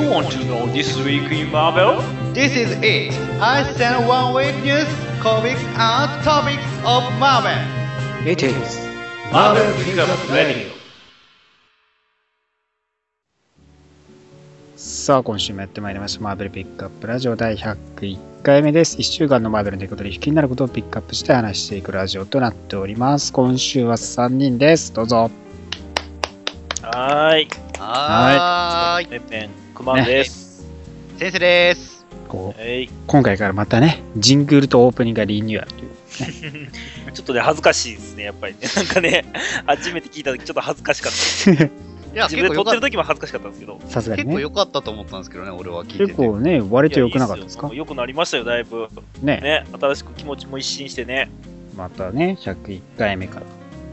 You want to know this week in Marvel? This is it. I send one week news, comics, and topics of Marvel. It is Marvel Pickup Radio. さあ今週もやってまいりましたマーベルピックアップラジオ第101回目です1週間のマーベルということで気になることをピックアップして話していくラジオとなっております今週は3人ですどうぞはーい。はーい。ペンペン、くまんです。先生です。こうはい。今回からまたねジングルとオープニングがリニューアルという ちょっとね、恥ずかしいですね、やっぱりね。なんかね、初めて聞いた時ちょっと恥ずかしかった。いや、自分で撮ってる。時も恥ずかしかったんですけど。さすがにね結構良かったと思ったんですけどね、俺は聞いてて。結構ね割と良くなかったですか？いやいいっよよくなりましたよ、だいぶ。ねね、新しく気持ちも一新してね。またね101回目から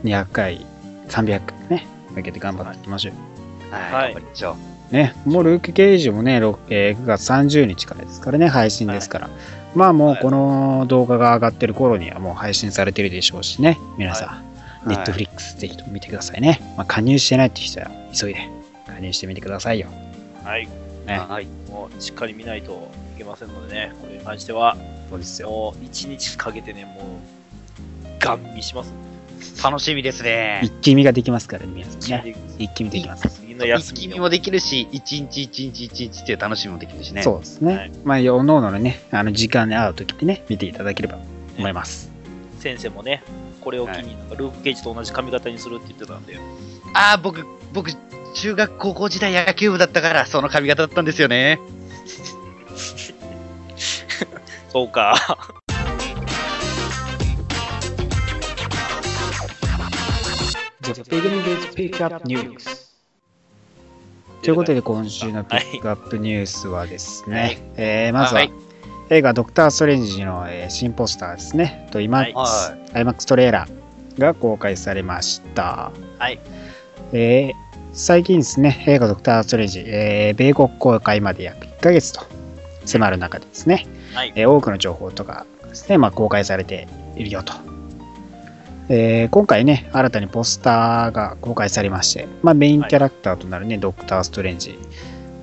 200回300回ね向けて頑張っていきましょう、はい、はい頑張りましょう。ね、もうルーク・ゲージもね、ろえー9月30日からですからね、配信ですから。まあもうこの動画が上がってる頃にはもう配信されてるでしょうしね、皆さん、はいネットフリックスぜひとも見てくださいね。まあ、加入してないって人は急いで加入してみてくださいよ。はい。ね、はい。もうしっかり見ないといけませんのでね、これに関しては、そうですよ。もう一日かけてね、もう、ガン見します。楽しみですね一。気見ができますからね、皆さんね。ね。一気見できます。次の一休みの気見もできるし、一日一日一日っていう楽しみもできるしね。そうですね。はいまあ、おのおののね、あの時間に合う時にね、見ていただければと思います。先生もね、これを機になんかルーク・ケイジと同じ髪型にするって言ってたんで、ああ、僕、僕、中学高校時代野球部だったから、その髪型だったんですよね。そうか。The Beginning is Pick Up News ということで今週のピックアップニュースはですね、はい。えーまずははい。映画「ドクター・ストレンジの」えー新ポスターですね。と今、はい。IMAX トレーラーが公開されました、はい。えー最近ですね映画「ドクター・ストレンジ」えー米国公開まで約1ヶ月と迫る中でですね、はい。えー多くの情報とかですね、まあ、公開されているよと。えー今回ね、新たにポスターが公開されまして、まあ、メインキャラクターとなるね、ドクター・ストレンジ、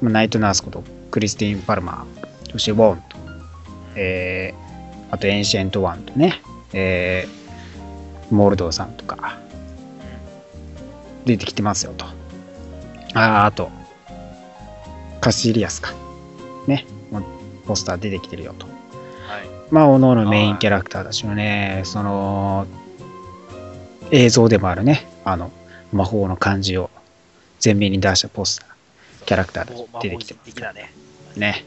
まあナイト・ナースことクリスティン・パルマー、そしてウォンと、えーあとエンシェント・ワンとね、えーモルドーさんとか、出てきてますよと。あーあと、カシリアスか。ね、ポスター出てきてるよと。はい。まあ、おのおのメインキャラクターたちのね、その、映像でもあるね、あの、魔法の漢字を前面に出したポスター、キャラクターたち出てきてますね。ね、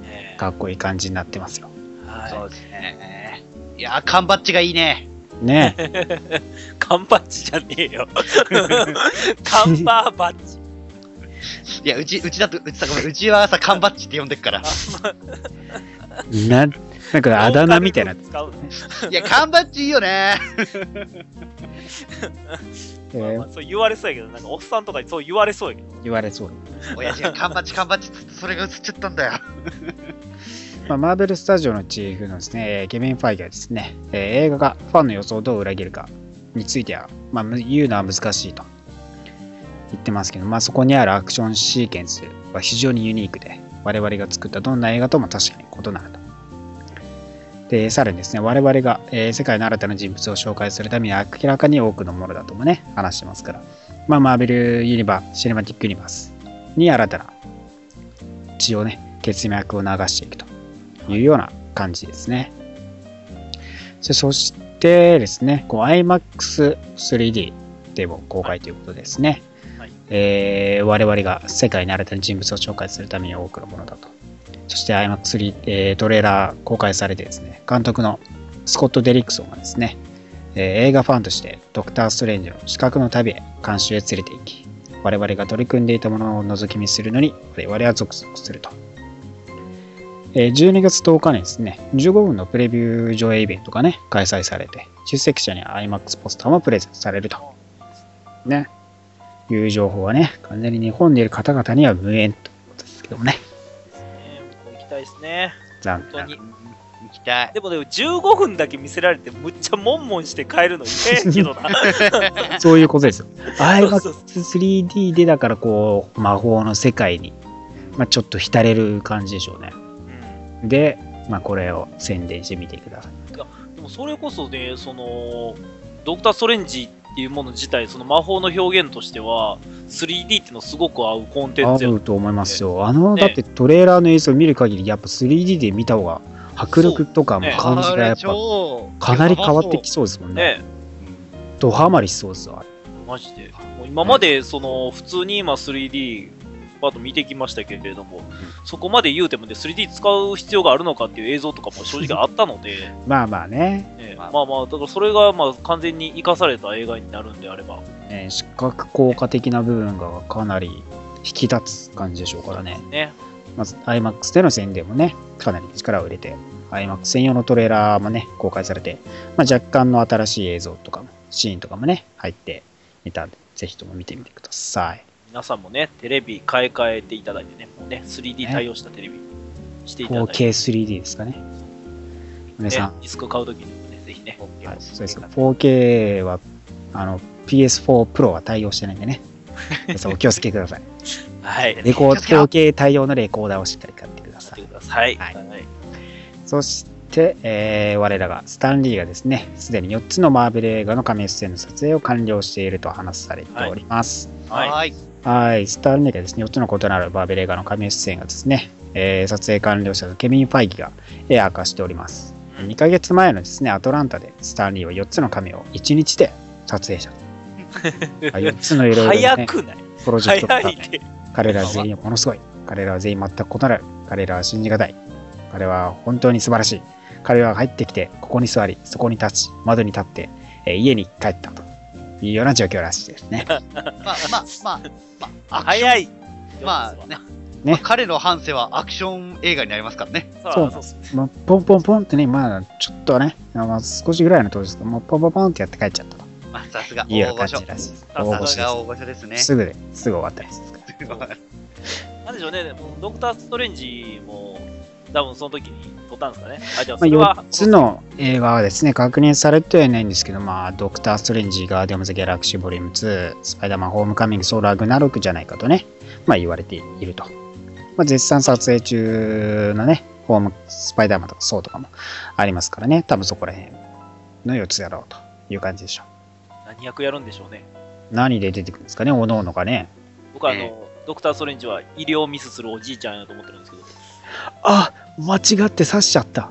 ねかっこいい感じになってますよ。はいそうですね。いやー、缶バッジがいいね。ね、缶バッジじゃねえよ。缶バーバッジ。いや、うち、うちだと、うちさ、ごめん、うちはさ、缶バッジって呼んでっから。な、なんかあだ名みたいな、使ういや、缶バッジいいよね。えまあまあーそう言われそうやけど、なんかおっさんとかにそう言われそうやけど。言われそう。親父が缶バッジ、缶バッジってそれが映っちゃったんだよ。まあ、マーベルスタジオのチーフのですね、ケビン・ファイギはですね、えー映画がファンの予想をどう裏切るかについては、まあ、む言うのは難しいと言ってますけど、まあ、そこにあるアクションシーケンスは非常にユニークで、我々が作ったどんな映画とも確かに異なると。で、さらにですね、我々が、えー世界の新たな人物を紹介するために明らかに多くのものだともね、話してますから、まあ、マーベルユニバー、シネマティックユニバースに新たな血をね、血脈を流していくというような感じですね。そそしてですね、こう IMAX3D でも公開ということですね。はいえー我々が世界に新たな人物を紹介するために多くのものだと。そして IMAX3、えートレーラー公開されてですね、監督のスコット・デリクソンがですね、えー映画ファンとしてドクター・ストレンジの視覚の旅へ監修へ連れて行き、我々が取り組んでいたものを覗き見するのに我々は続々すると。えー12月10日にですね、15分のプレビュー上映イベントがね、開催されて、出席者に IMAX ポスターもプレゼントされると。ね。いう情報はね、完全に日本にいる方々には無縁ということですけどもね。いですね。残本当に念。行きたい。でもでも15分だけ見せられてむっちゃモンモンして帰るの嫌や けどな。そういうことですよ。そうそう IMAX3D でだからこう、魔法の世界にまあ、ちょっと浸れる感じでしょうね。うんで、まあ、これを宣伝してみてください。でもそれこそね、その、ドクター・ストレンジっていうもの自体、その魔法の表現としては、3D っていうのすごく合うコンテンツや合うと思いますよ。あの、ねだってトレーラーの映像を見る限り、やっぱ 3D で見た方が迫力とかも感じがやっぱ超かなり変わってきそうですもんね。ね。ドハマりしそうですわ。マジで。今まで、その、普通に今 3D、パート見てきましたけれども、そこまで言うてもね、3D 使う必要があるのかっていう映像とかも正直あったので、まあまあね、ねまあまあまあ、だからそれがまあ完全に生かされた映画になるんであれば、えー視覚効果的な部分がかなり引き立つ感じでしょうからね。ね。まず IMAX での宣伝もね、かなり力を入れて、IMAX 専用のトレーラーもね、公開されて、まあ、若干の新しい映像とかも、シーンとかもね、入っていたんで、ぜひとも見てみてください。皆さんもね、テレビ買い替えていただいてね、もうね、3D 対応したテレビにしていただいて、4K3D ですかね。皆さんね、ディスク買うときにもね、ぜひね、はい、そうです。4K は、あの、PS4 Pro は対応してないんでね。皆さん お気をつけください。はい。レコー気をつけろ 4K 対応のレコーダーをしっかり買ってください買って。ください。はいはい。そして、えー我らがスタンリーがですね、すでに4つのマーベル映画の紙出演の撮影を完了していると話されております。はい。はい。はい、スタンリーがですね、4つの異なるマーベル映画の紙出演がですね、えー撮影完了者のケビン・ファイギが、えー明かしております。うん2ヶ月前のですね、アトランタでスタンリーは4つの紙を1日で撮影したと。4つのいろいろ、ね、早くない？プロジェクトが。彼ら全員はものすごい。彼らは全員全く異なる。彼らは信じがたい。彼は本当に素晴らしい。彼らは入ってきて、ここに座り、そこに立ち、窓に立って、えー家に帰ったというような状況らしいですね。まあまあまあ、まあ、早い。まあね、ねまあ彼の反省はアクション映画になりますからね。そうそうそうまあ、ポンポンポンってね、まあ、ちょっとね、まあ、少しぐらいの当時ですけど、もうポンポンポンってやって帰っちゃったとまあ、さすが大御所な感じ。らしいです。さすが大御所さすが大御所ですねで。す。すぐで、すぐ終わったりするから。なんでしょうね、もうドクター・ストレンジも、多分その時に撮ったんですかね。あ、じゃあまあ、それは、4つの映画はですね、確認されてはいないんですけど、まあ、ドクター・ストレンジ、ガーディアムズ・ギャラクシー・ボリューム2、スパイダーマン・ホームカミング、ソーラー・グナロクじゃないかとね、まあ言われていると。まあ、絶賛撮影中のね、ホーム、スパイダーマンとかソーとかもありますからね、多分そこら辺の4つやろうという感じでしょ何役やるんでしょうね。う。何で出てくるんですかね、おのおのがね。僕はあの、えドクター・ストレンジは医療ミスするおじいちゃんやと思ってるんですけど、あ間違って刺しちゃった。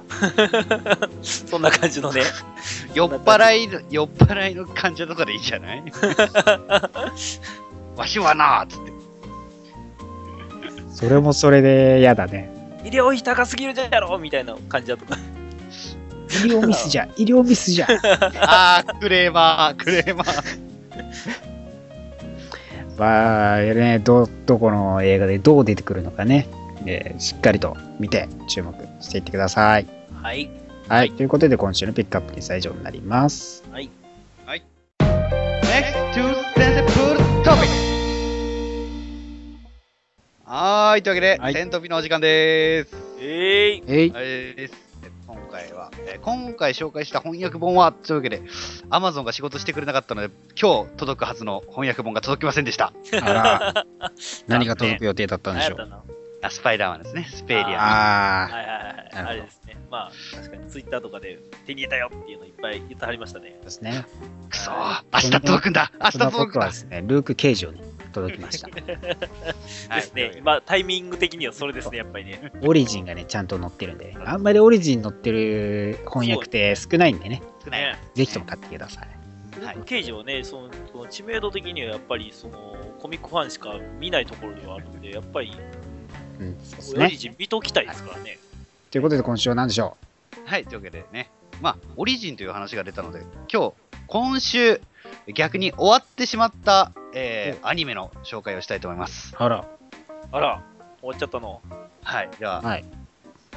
そんな感じのね、酔っ払いの、酔っ払いの患者とかでいいじゃない？わしはなーっつって。それもそれで嫌だね。医療費高すぎるじゃろみたいな感じだとか。医療ミスじゃ、医療ミスじゃ。あー、クレーマー、クレーマー。まあ、ね、ど、どこの映画でどう出てくるのかね、えーしっかりと見て注目していってください。はい。はい。ということで、今週のピックアップには以上になります。Next to Sensible Topic! はーい、というわけで、はいセントピのお時間でーす。えい、えい。はいです。今回は、えー今回紹介した翻訳本は、というわけで、Amazon が仕事してくれなかったので、今日届くはずの翻訳本が届きませんでした。あら、何が届く予定だったんでしょう？あスパイダーマンですね、スペエリアン。あはいはいはい。あれですね。まあ、確かにツイッターとかで手に入れたよっていうのいっぱい言ってはりましたねあ、。ですね。くそー、明日届くんだ明日届くんだ僕はですね、ルーク・ケイジョに届きました。ですね。今、タイミング的にはそれですね、やっぱりね。オリジンがね、ちゃんと載ってるんで、あんまりオリジン載ってる翻訳って少ないんでね、少ない。ね。ぜひとも買ってください。はい刑事はね、そのその知名度的にはやっぱりそのコミックファンしか見ないところではあるので、やっぱりうん、オリね。ジン見ときたいですからね。ということで、今週は何でしょはい、というわけでね、まあ、オリジンという話が出たので、今日、今週、逆に終わってしまった、えーアニメの紹介をしたいと思います。うあら、あら、終わっちゃったの。はい、では、はい。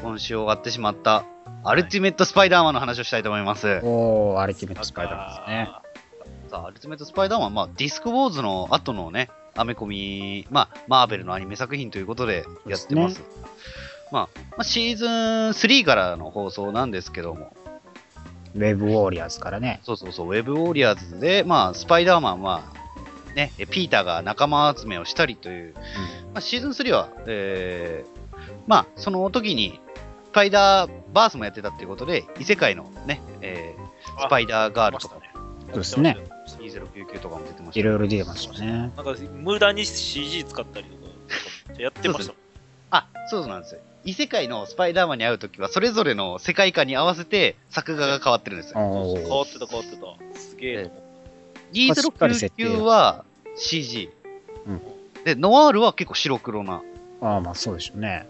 今週終わってしまった、アルティメットスパイダーマンの話をしたいと思います。おー、アルティメット・スパイダーマンですね。さあ、アルティメットスパイダーマン、まあ、ディスクウォーズの後のね、アメコミ、まあ、マーベルのアニメ作品ということでやってます。まあ、まあ、シーズン3からの放送なんですけども、ウェブ・ウォーリアーズからね。そうそうそう、ウェブウォーリアーズで、まあ、スパイダーマンは、ね、えピーターが仲間集めをしたりという、まあ、シーズン3は、えーまあ、その時に、スパイダーバースもやってたっていうことで、異世界のね、えースパイダーガールとか、そうですね。2099とかも出てましたいろいろ出てましたね。なんか無駄に CG 使ったりとか、やってました。あ、そうなんですよ。異世界のスパイダーマンに会うときは、それぞれの世界観に合わせて作画が変わってるんですよ。変わってた変わってた。すげえと2099は CG。うんで、ノワールは結構白黒な。ああ、まあそうでしょうね。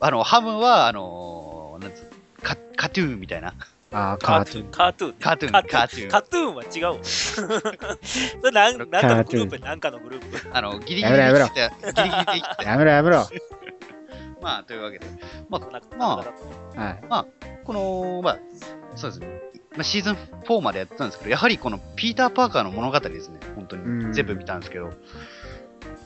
あの、ハムは、あのーなんつうカカトゥーみたいな。ああ、た。カートゥーン。カートゥーン。カートゥーンカカートゥーンカトゥーンは違うわ。それなんなんかのグループなんかのグループ。あの、ギリギリやめろやめろで生きて、ギリギリで生きて。やめろやめろ。は まあ、というわけで。まあ、なんかまあい。この、まあ、そうですね。まあ、シーズン4までやってたんですけど、やはりこのピーター・パーカーの物語ですね。本当うんに。全部見たんですけど、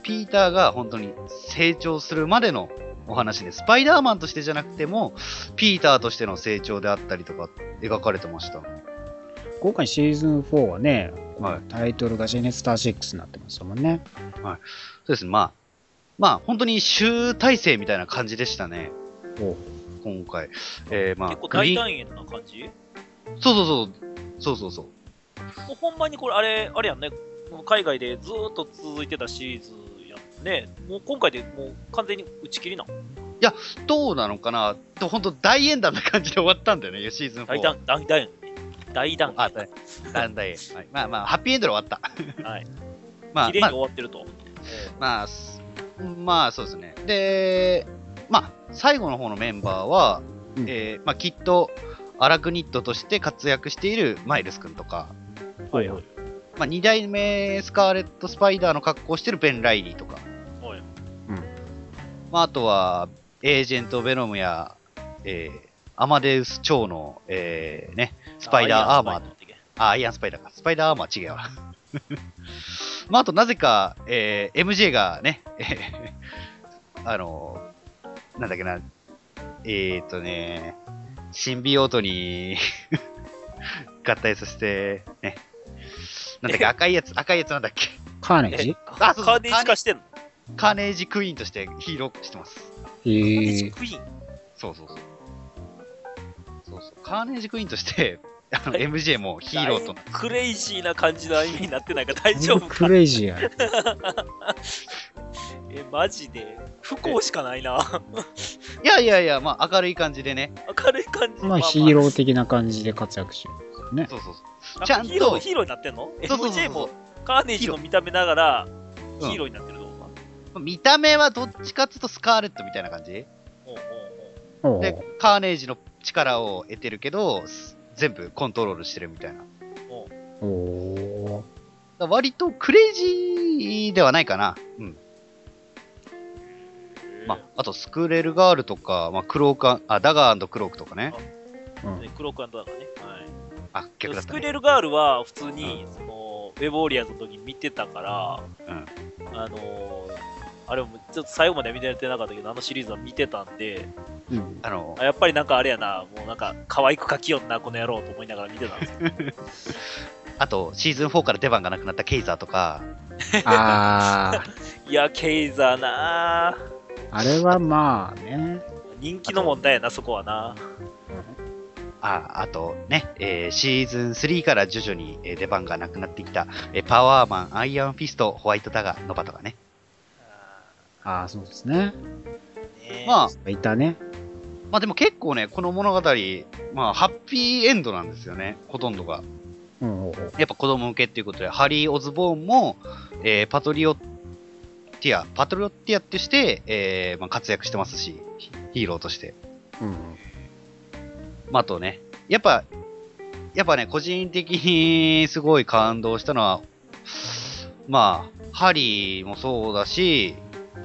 ピーターが本当に成長するまでのお話で、スパイダーマンとしてじゃなくても、ピーターとしての成長であったりとか、描かれてました。今回シーズン4はね、はいタイトルがジェネスター6になってますもんね。そうですね。まあ、まあ、本当に集大成みたいな感じでしたね。お今回。えー、まあ、結構大団円な感じ？そうそうそう。そうそうそう。もうほんまにこれ、あれ、あれやんね。海外でずーっと続いてたシリーズね。もう今回でもう完全に打ち切りなの？どうなのかな？と、本当大演談な感じで終わったんだよね、シーズン4。大団、大団円。大団あ、大団大演。はい、まあまあ、ハッピーエンドで終わった。円。はい。まあ、まあ綺麗に終、わってると。まあ、すまあ、そうですね。で、まあ、最後の方のメンバーは、うんえーまあ、きっと、アラクニットとして活躍しているマイルス君とか、はいはい。まあ、2代目スカーレット・スパイダーの格好をしているベン・ライリーとか、はいまあ、あとは、エージェント・ベノムや、えーアマデウス超の、えーね、スパイダーアーマー、あ、アイアンスパイダーか。スパイダーアーマー違うわ。まあ、あと、なぜか、えー MJ がね、え ーあのーなんだっけな、えー、っとね、シンビオートに合体させて、ね、なんだっけ、赤いやつ、赤いやつなんだっけ。えカーネー？ジあそうそうカーネージ化してんの？カーネージクイーンとしてヒーローしてます。へカーネージえ。クイーンそうそうそう。そうそう。カーネージクイーンとして、あの、はい MJ もヒーローとクレイジーな感じのアニメになってないから大丈夫か？クレイジーや。え、マジで？不幸しかないな。いやいやいや、まあ明るい感じでね。明るい感じ。まあヒーロー的な感じで活躍しよね。そうそうそう。あちゃんとヒーロー、ヒーローになってんの？そうそうそう ?MJ もカーネージの見た目ながらうんヒーローになってるの、見た目はどっちかっていうとスカーレットみたいな感じ？で、カーネージの力を得てるけど、す全部コントロールしてるみたいな。割とクレイジーではないかな。うん。うまあ、あとスクレルガールとか、まあ、クロークあ、ダガークロークとかね。ー。うんでクロークアンドだからね。はい。あ、逆だった、ね。スクレルガールは普通に、そのウェブウォリアーズの時に見てたから、うんあのーあれもちょっと最後まで見てなかったけど、あのシリーズは見てたんで、うん。あのあ、やっぱりなんかあれやな、もうなんか可愛く描きよんな、この野郎と思いながら見てたんですよ。あと、シーズン4から出番がなくなったケイザーとか、ああ、いや、ケイザーなあれはまあね。人気の問題やな、そこはな。ああとね、えーシーズン3から徐々にえー出番がなくなってきた、えーパワーマン、アイアンフィスト、ホワイトダガー、ノバとかね。ああ、そうですね。ねまあ、いたね。まあでも結構ね、この物語、まあ、ハッピーエンドなんですよね、ほとんどが。うんやっぱ子供向けっていうことで、ハリー・オズボーンも、えーパトリオティア、パトリオティアってして、えーまあ、活躍してますし、ヒヒーローとして。うん。まあ、あとね、やっぱ、やっぱね、個人的にすごい感動したのは、まあ、ハリーもそうだし、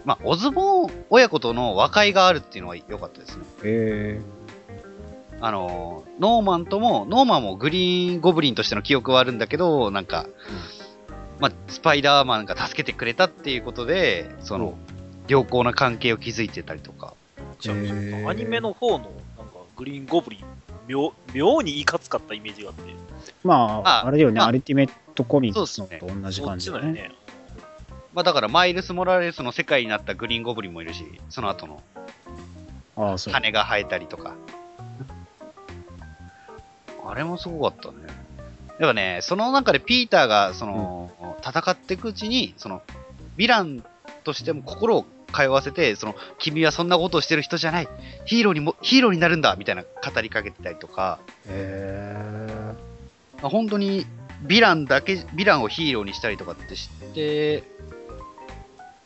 まあ、オズボーン親子との和解があるっていうのは良かったですね。へえ。あの、ノーマンとも、ノーマンもグリーンゴブリンとしての記憶はあるんだけど、なんか、まあ、スパイダーマンが助けてくれたっていうことで、その、良好な関係を築いてたりとか。じゃあへーアニメの方のなんかグリーンゴブリン妙妙にいかつかったイメージがあってまあ、ああれだよね、まあアルティメットコミックスのそうっすと同じ感じだよね。まあだから、マイルス・モラレスの世界になったグリーンゴブリンもいるし、その後のああ、そう。羽が生えたりとか。あれもすごかったね。やっぱね、その中でピーターが、その、戦っていくうちに、その、ヴィランとしても心を通わせて、その、君はそんなことをしてる人じゃない。ヒーローにも、ヒーローになるんだみたいな語りかけてたりとか、へまあ本当に、ヴィランだけ、ヴィランをヒーローにしたりとかって知って、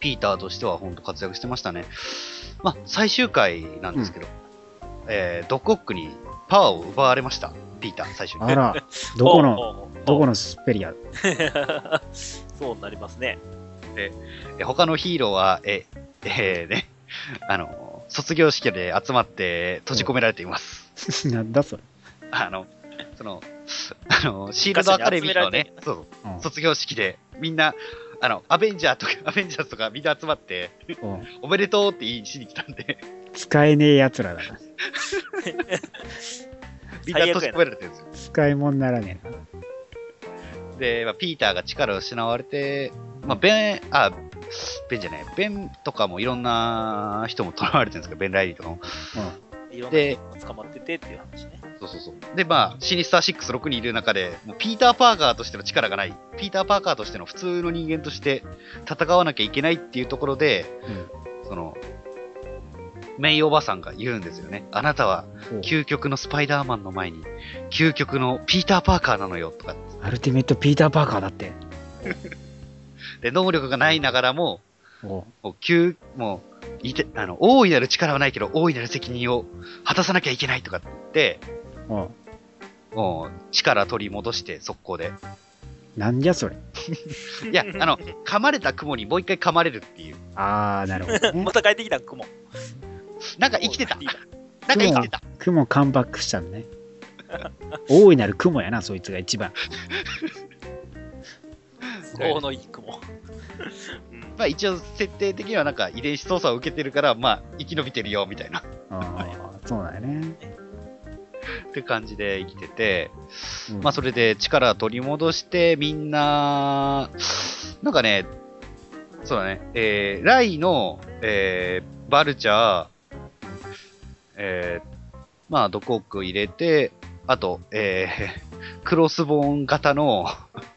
ピーターとしては本当活躍してましたね。まあ、最終回なんですけど、えードッグオックにパワーを奪われました。ピーター、最初え。に。あら、どこの、どこのスペリア？そうなりますね。え他のヒーローは、え、えーね、あの、卒業式で集まって閉じ込められています。なんだそれ？あの、その、あの、シールドアカデミーのね、そう、うん卒業式で、みんな、あの、アベンジャーとか、アベンジャーズとかみんな集まって、うんおめでとうって言いしに来たんで、使えねえ奴らだな。みんな閉じ込められてるんですよ。使い物にならねえな。で、まあ、ピーターが力を失われて、まあ、ベン、あ、ベンじゃない、ベンとかもいろんな人も捕らわれてるんですけど、ベン・ライリーとかも。いろんなで捕まっててっていう話ね。そうそうそう。で、まあ、シニスター6、6人いる中で、もうピーター・パーカーとしての力がない、ピーター・パーカーとしての普通の人間として戦わなきゃいけないっていうところで、その、メイおばさんが言うんですよね。あなたはうん。究極のスパイダーマンの前に、究極のピーター・パーカーなのよ、とか。アルティメット・ピーター・パーカーだって。で、能力がないながらも、もう、急、もう、いて、あの、大いなる力はないけど、大いなる責任を果たさなきゃいけないとかってうもう、力取り戻して、速攻で。なんじゃそれ。いや、あの、噛まれた雲にもう一回噛まれるっていう。あー、なるほどね ま。た帰ってきたん、雲。なんか生きてた。なんか生きてた。雲カムバックしたのね。大いなる雲やな、そいつが一番。都合のいい雲。うんまあ一応、設定的にはなんか遺伝子操作を受けてるから、まあ、生き延びてるよ、みたいな。って感じで生きてて、うん。まあそれで力取り戻して、みんな、なんかね、そうだね、えー、ライの、えー、バルチャー、えー、まあドコック入れて、あと、えー、クロスボーン型の、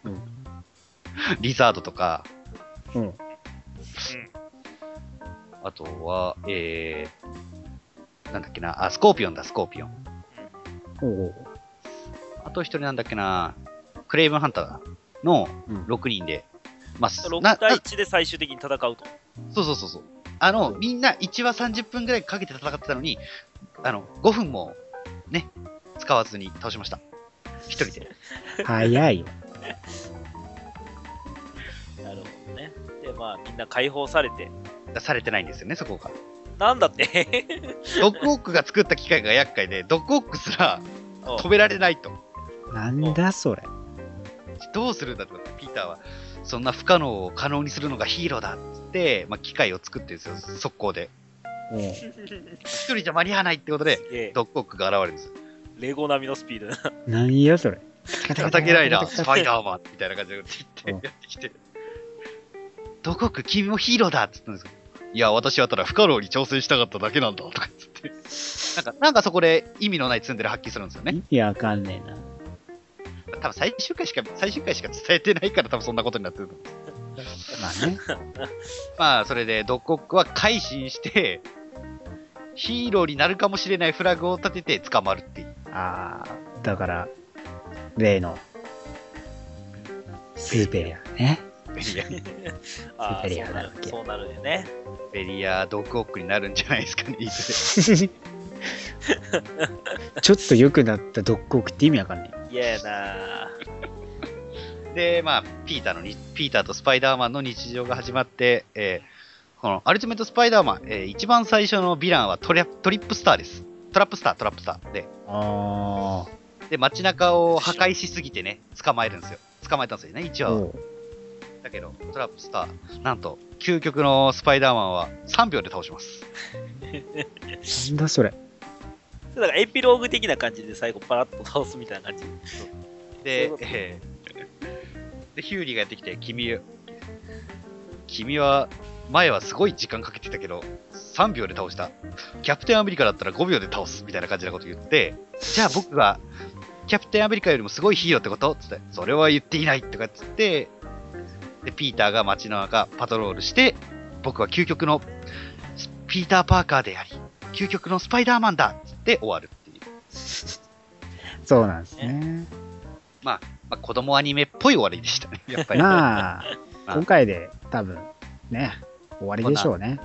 うん。リザードとか、うん。あとは、えー、なんだっけな、あ、スコーピオンだ、スコーピオン。あと一人なんだっけな、クレイブンハンターのうん6人で、まあ、6な対な1で最終的に戦うと。そうそうそうそう。あの、みんな1話30分ぐらいかけて戦ってたのに、あの、5分もね、使わずに倒しました。一人で。早いよ。なるほどね。で、まあ、みんな解放されて。されてないんですよね、そこが。なんだってドッグオックが作った機械が厄介で、ドッグオックすらお止められないと。なんだそれ。どうするんだと。ピーターは、そんな不可能を可能にするのがヒーローだっつって、まあ、機械を作ってるんですよ、速攻で。一人じゃ間に合わないってことで、ええドッグオックが現れるんですよ。レゴ並みのスピードだな。なんやそれ。情けないな、スパイダーマンみたいな感じで言うんって、やってきて。ドッグオック、君もヒーローだっつったんですよ。いや、私はただ不可能に挑戦したかっただけなんだ、とか言って。なんか、なんかそこで意味のないツンデレ発揮するんですよね。意味わかんねえな。多分最終回しか、最終回しか伝えてないから多分そんなことになってると思う。まあね。まあ、それでドッグオックは改心して、ヒーローになるかもしれないフラグを立てて捕まるっていう。ああ、だから、例の、スーペリアね。ベリア、あスーペリアなわけそうなるよね。ベリア、ドックオックになるんじゃないですかね、いずれ。ちょっと良くなったドックオックって意味わかんね嫌やなで、まあ、ピーターのに、ピーターとスパイダーマンの日常が始まって、えーこのアルティメットスパイダーマン、えー一番最初のヴィランはトリャトリップスターです。トラップスター、トラップスター。で、え。あで、街中を破壊しすぎてね、捕まえるんですよ。捕まえたんですよね、一あ。話は。だけど、トラップスター、なんと、究極のスパイダーマンは3秒で倒します。なんだそれ。だからエピローグ的な感じで最後パラッと倒すみたいな感じ。でえーで、ヒューリーがやってきて、君、君は、前はすごい時間かけてたけど、3秒で倒した。キャプテンアメリカだったら5秒で倒す、みたいな感じなこと言って、じゃあ僕が、キャプテンアメリカよりもすごいヒーローってこと？つって、それは言っていないとかっつって、で、ピーターが街の中パトロールして、僕は究極のスピーター・パーカーであり、究極のスパイダーマンだって終わるっていう。そうなんですね。まあ、子供アニメっぽい終わりでしたね、やっぱり。まあ、まあ今回で多分、ね、終わりでしょうね。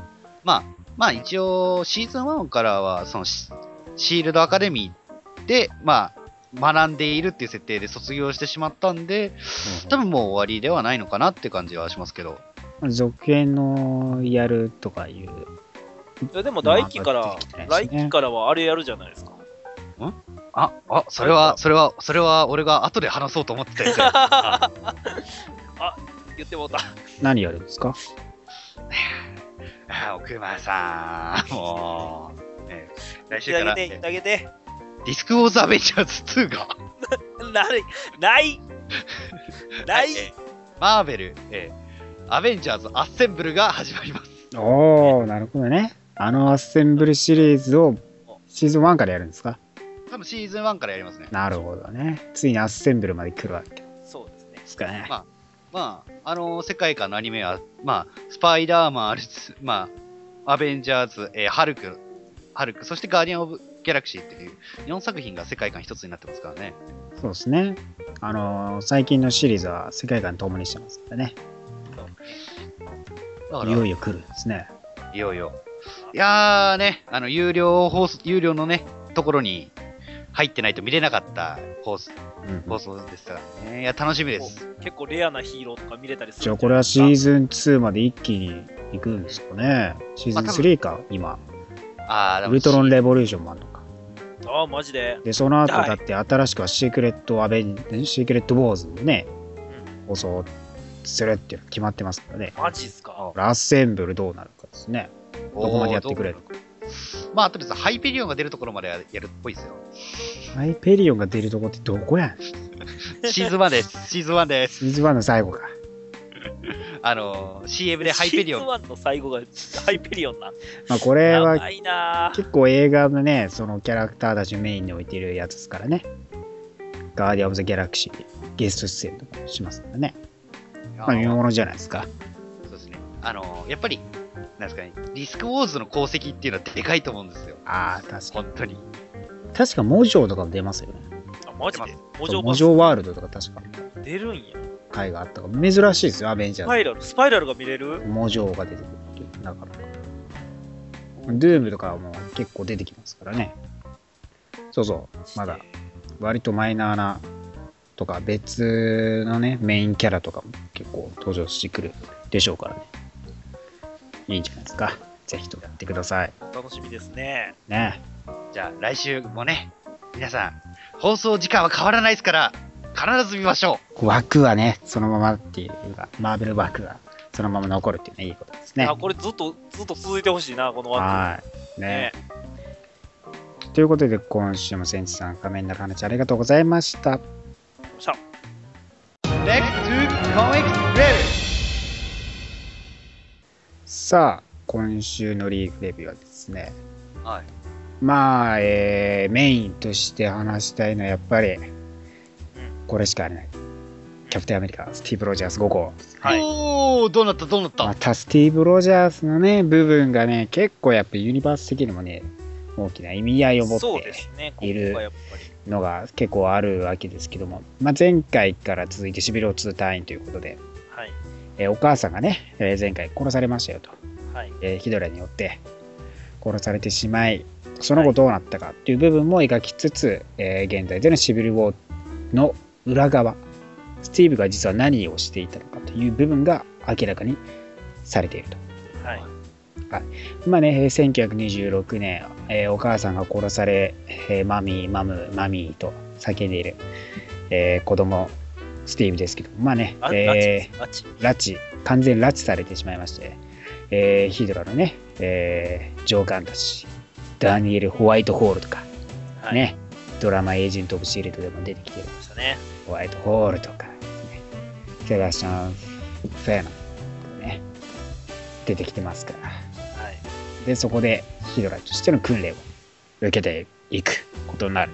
まあ、まあ一応、シーズン1からは、そのシ、シールドアカデミーで、まあ、学んでいるっていう設定で卒業してしまったんで、多分もう終わりではないのかなって感じはしますけど。続編のやるとかいう。いやでも来期から、まあ出てきてない来しね期からはあれやるじゃないですか。あ、あ、それは、それは、それは俺が後で話そうと思ってたやつやあ言ってもうた。何やるんですか？あ、奥間さん、もう、ね、来週から、言ってあげて、言ってあげて。ディスクウォーズアベンジャーズ2が、ない、ない、ない、えマーベル、えーアベンジャーズアッセンブルが始まります。おー、なるほどね。あのアッセンブルシリーズをシーズン1からやるんですか？多分シーズン1からやりますね。なるほどね。ついにアッセンブルまで来るわけでそうですね。すかね。ままあ、あの世界観のアニメは、まあ、スパイダーマン、あるまあ、アベンジャーズ、えーハルク、ハルク、そしてガーディアン・オブ・ギャラクシーっていう4作品が世界観一つになってますからね。そうですね。あのー最近のシリーズは世界観共にしてますからね。だから、いよいよ来るんですね。いよいよ。いやーね、あの、有料放送、有料のね、ところに入ってないと見れなかった放送うん放送ですからね。いや、楽しみです。結構レアなヒーローとか見れたりする。じゃあこれはシーズン2まで一気に行くんですかね。シーズン3か、今。あー、でもウルトロンレボリューションもあるのか。ああ、マジで。で、その後はいだって新しくはシークレットアベン、シークレットウォーズもね、放送するっていうの決まってますからね。マジっすか。ラッセンブルどうなるかですね。どこまでやってくれるのか。まあ、とりあえず、ハイペリオンが出るところまでやるっぽいですよ。ハイペリオンが出るとこってどこやんシーズン1です。シーズン1です。シーズン1の最後か。あのー、CM でハイペリオンシーズン1の最後がハイペリオンなん。まあこれは結構映画のね、そのキャラクターたちをメインに置いてるやつですからね。ガーディアン・オブ・ザ・ギャラクシーゲスト出演とかしますからね。まあ見ものじゃないですか。そうですね。あのー、やっぱり、なんですかね、リスクウォーズの功績っていうのはでかいと思うんですよ。ああ、確かに。本当に。確かモジョーとかも出ますよね。あ、マジで？そうモジョモジョーワールドとか確か出るんや。回があったから珍しいですよ、アベンジャースパイラル、スパイラルが見れる？ズ。モジョーが出てくるっていう。なかなか。ドゥームとかはもう結構出てきますからね。そうそう、まだ割とマイナーなとか別のね、メインキャラとかも結構登場してくるでしょうからね。いいんじゃないですか。ぜひともやってください。楽しみですね。ね。じゃあ、来週もね、皆さん、放送時間は変わらないですから、必ず見ましょ枠はね、そのままっていうか、マーベル枠がそのまま残るっていうのはいいことですねあ、。これずっと、ずっと続いてほしいな、この枠。はい。ねね。ということで、今週もセンチさん、仮面の話ありがとうございました。さあ、今週のリーグレビューはですね、はい。まあ、えーメインとして話したいのはやっぱり、これしかありない。キャプテンアメリカ、スティーブ・ロジャース5号。はいおー、どうなったどうなった、またスティーブ・ロジャースのね、部分がね、結構やっぱユニバース的にもね、大きな意味合いを持っている。のが結構あるわけですけども、まあ、前回から続いてシビロ2隊員ということで、はい。えーお母さんがね、えー前回殺されましたよと、はい。えーヒドラによって殺されてしまい、その後どうなったかっていう部分も描きつつ、えー現在でのシビルウォーの裏側、スティーブが実は何をしていたのかという部分が明らかにされていると。はい。まあね、えー1926年、えーお母さんが殺され、えーマミー、マム、マミーと叫んでいる、えー子供、スティーブですけど、まあね、あ、えー拉致、完全拉致されてしまいまして、えーヒドラのね、えー上官たち、ダニエル・ホワイトホールとか、はい。ね、ドラマエージェント・オブ・シールドでも出てきてるね。ホワイトホールとかですね、セバスチャン・フェーナね、出てきてますから。はい。で、そこでヒドラとしての訓練を受けていくことになる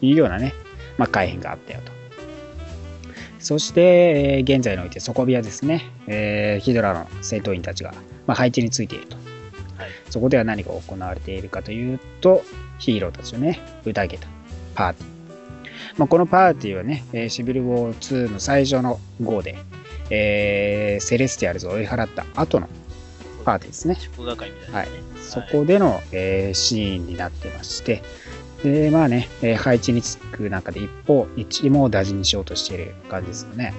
というようなね、まあ、改変があったよと。そして、えー現在において底ビアですね、えーヒドラの戦闘員たちが、まあ、配置についていると。はい。そこでは何が行われているかというと、ヒーローたちをね、宴げたパーティー。まあ、このパーティーはね、えーシビルウォー2の最初の号で、えーセレスティアルズを追い払った後のパーティーですね。祝賀会みたい。そこでの、えーシーンになってまして、で、まあね、えー配置につく中で一方、一も大事にしようとしている感じですよね。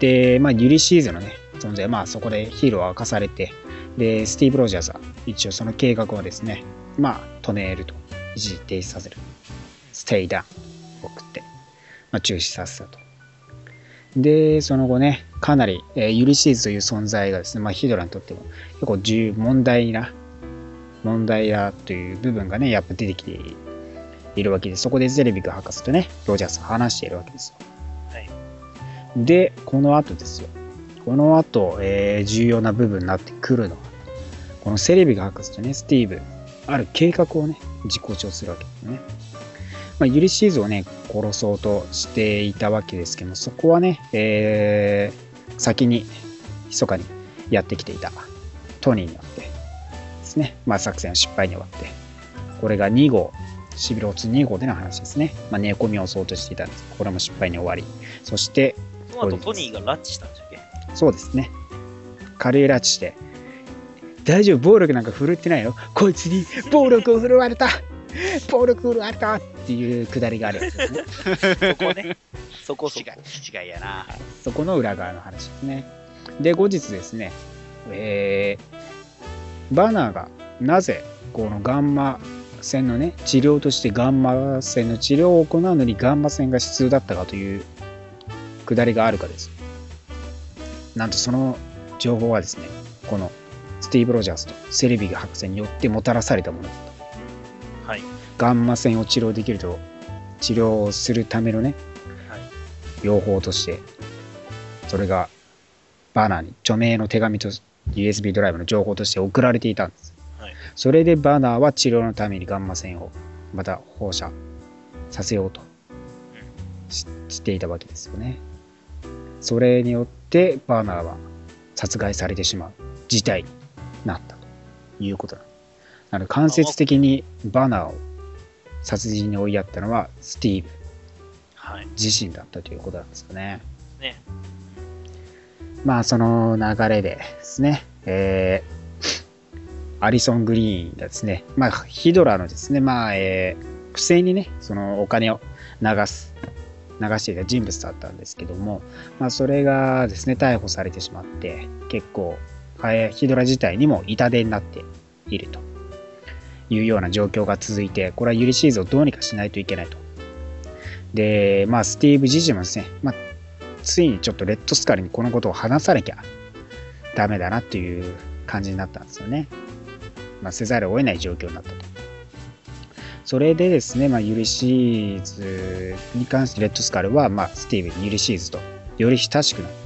で、まあ、ユリシーズのね、存在、まあ、そこでヒーローは明かされて、で、スティーブ・ロジャーズは一応その計画をですね、まあ、止めると、一時停止させる。ステイダウンを送って、まあ、中止させたと。で、その後ね、かなり、えーユリシーズという存在がですね、まあ、ヒドラにとっても結構重要問題な問題だという部分がねやっぱ出てきているわけでそこでゼレビック博士とねロジャースは話しているわけですよ。はい。でこの後ですよ。この後、えー重要な部分になってくるのはこのセレビック博士とねスティーブある計画をね実行しようとするわけですよねまあ、ユリシーズをね殺そうとしていたわけですけどもそこはね、えー先に密かにやってきていた。トニーによってですね、まあ、作戦は失敗に終わって、これが2号、シビローツ2号での話ですね。まあ、寝込みを襲おうとしていたんです。これも失敗に終わり、そして、その後トニーが拉致したんでしたっけ？そうですね、軽い拉致して、大丈夫、暴力なんか振るってないよ。こいつに暴力を振るわれた暴力振るわれたっていうくだりがあるわけですね。そこね。そこそ違いこ。違いやな。そこの裏側の話ですね。で、後日ですね、えーバナーがなぜこのガンマ線のね、治療としてガンマ線の治療を行うのにガンマ線が必要だったかというくだりがあるかです。なんとその情報はですね、このスティーブ・ロジャースとセレビグ博士によってもたらされたものだと。はい。ガンマ線を治療できると、治療をするためのね、はい。用法として、それがバナーに著名の手紙と USB ドライブの情報として送られていたんです。はいそれでバナーは治療のためにガンマ線をまた放射させようとししていたわけですよね。それによってバナーは殺害されてしまう事態になったということなので間接的にバナーを殺人に追いやったのはスティーブはい。自身だったということなんですよね。ね。まあその流れでですね、えーアリソン・グリーンがですね、まあヒドラのですね、まあ、えー不正にね、そのお金を流す、流していた人物だったんですけども、まあそれがですね、逮捕されてしまって、結構、えーヒドラ自体にも痛手になっているというような状況が続いて、これはユリシーズをどうにかしないといけないと。で、まあスティーブ自身もですね、まあついにちょっとレッドスカルにこのことを話さなきゃダメだなっていう感じになったんですよね。まあ、せざるを得ない状況になったと。それでですね、まあ、ユリシーズに関してレッドスカルは、まあ、スティーブン、ユリシーズとより親しくなって、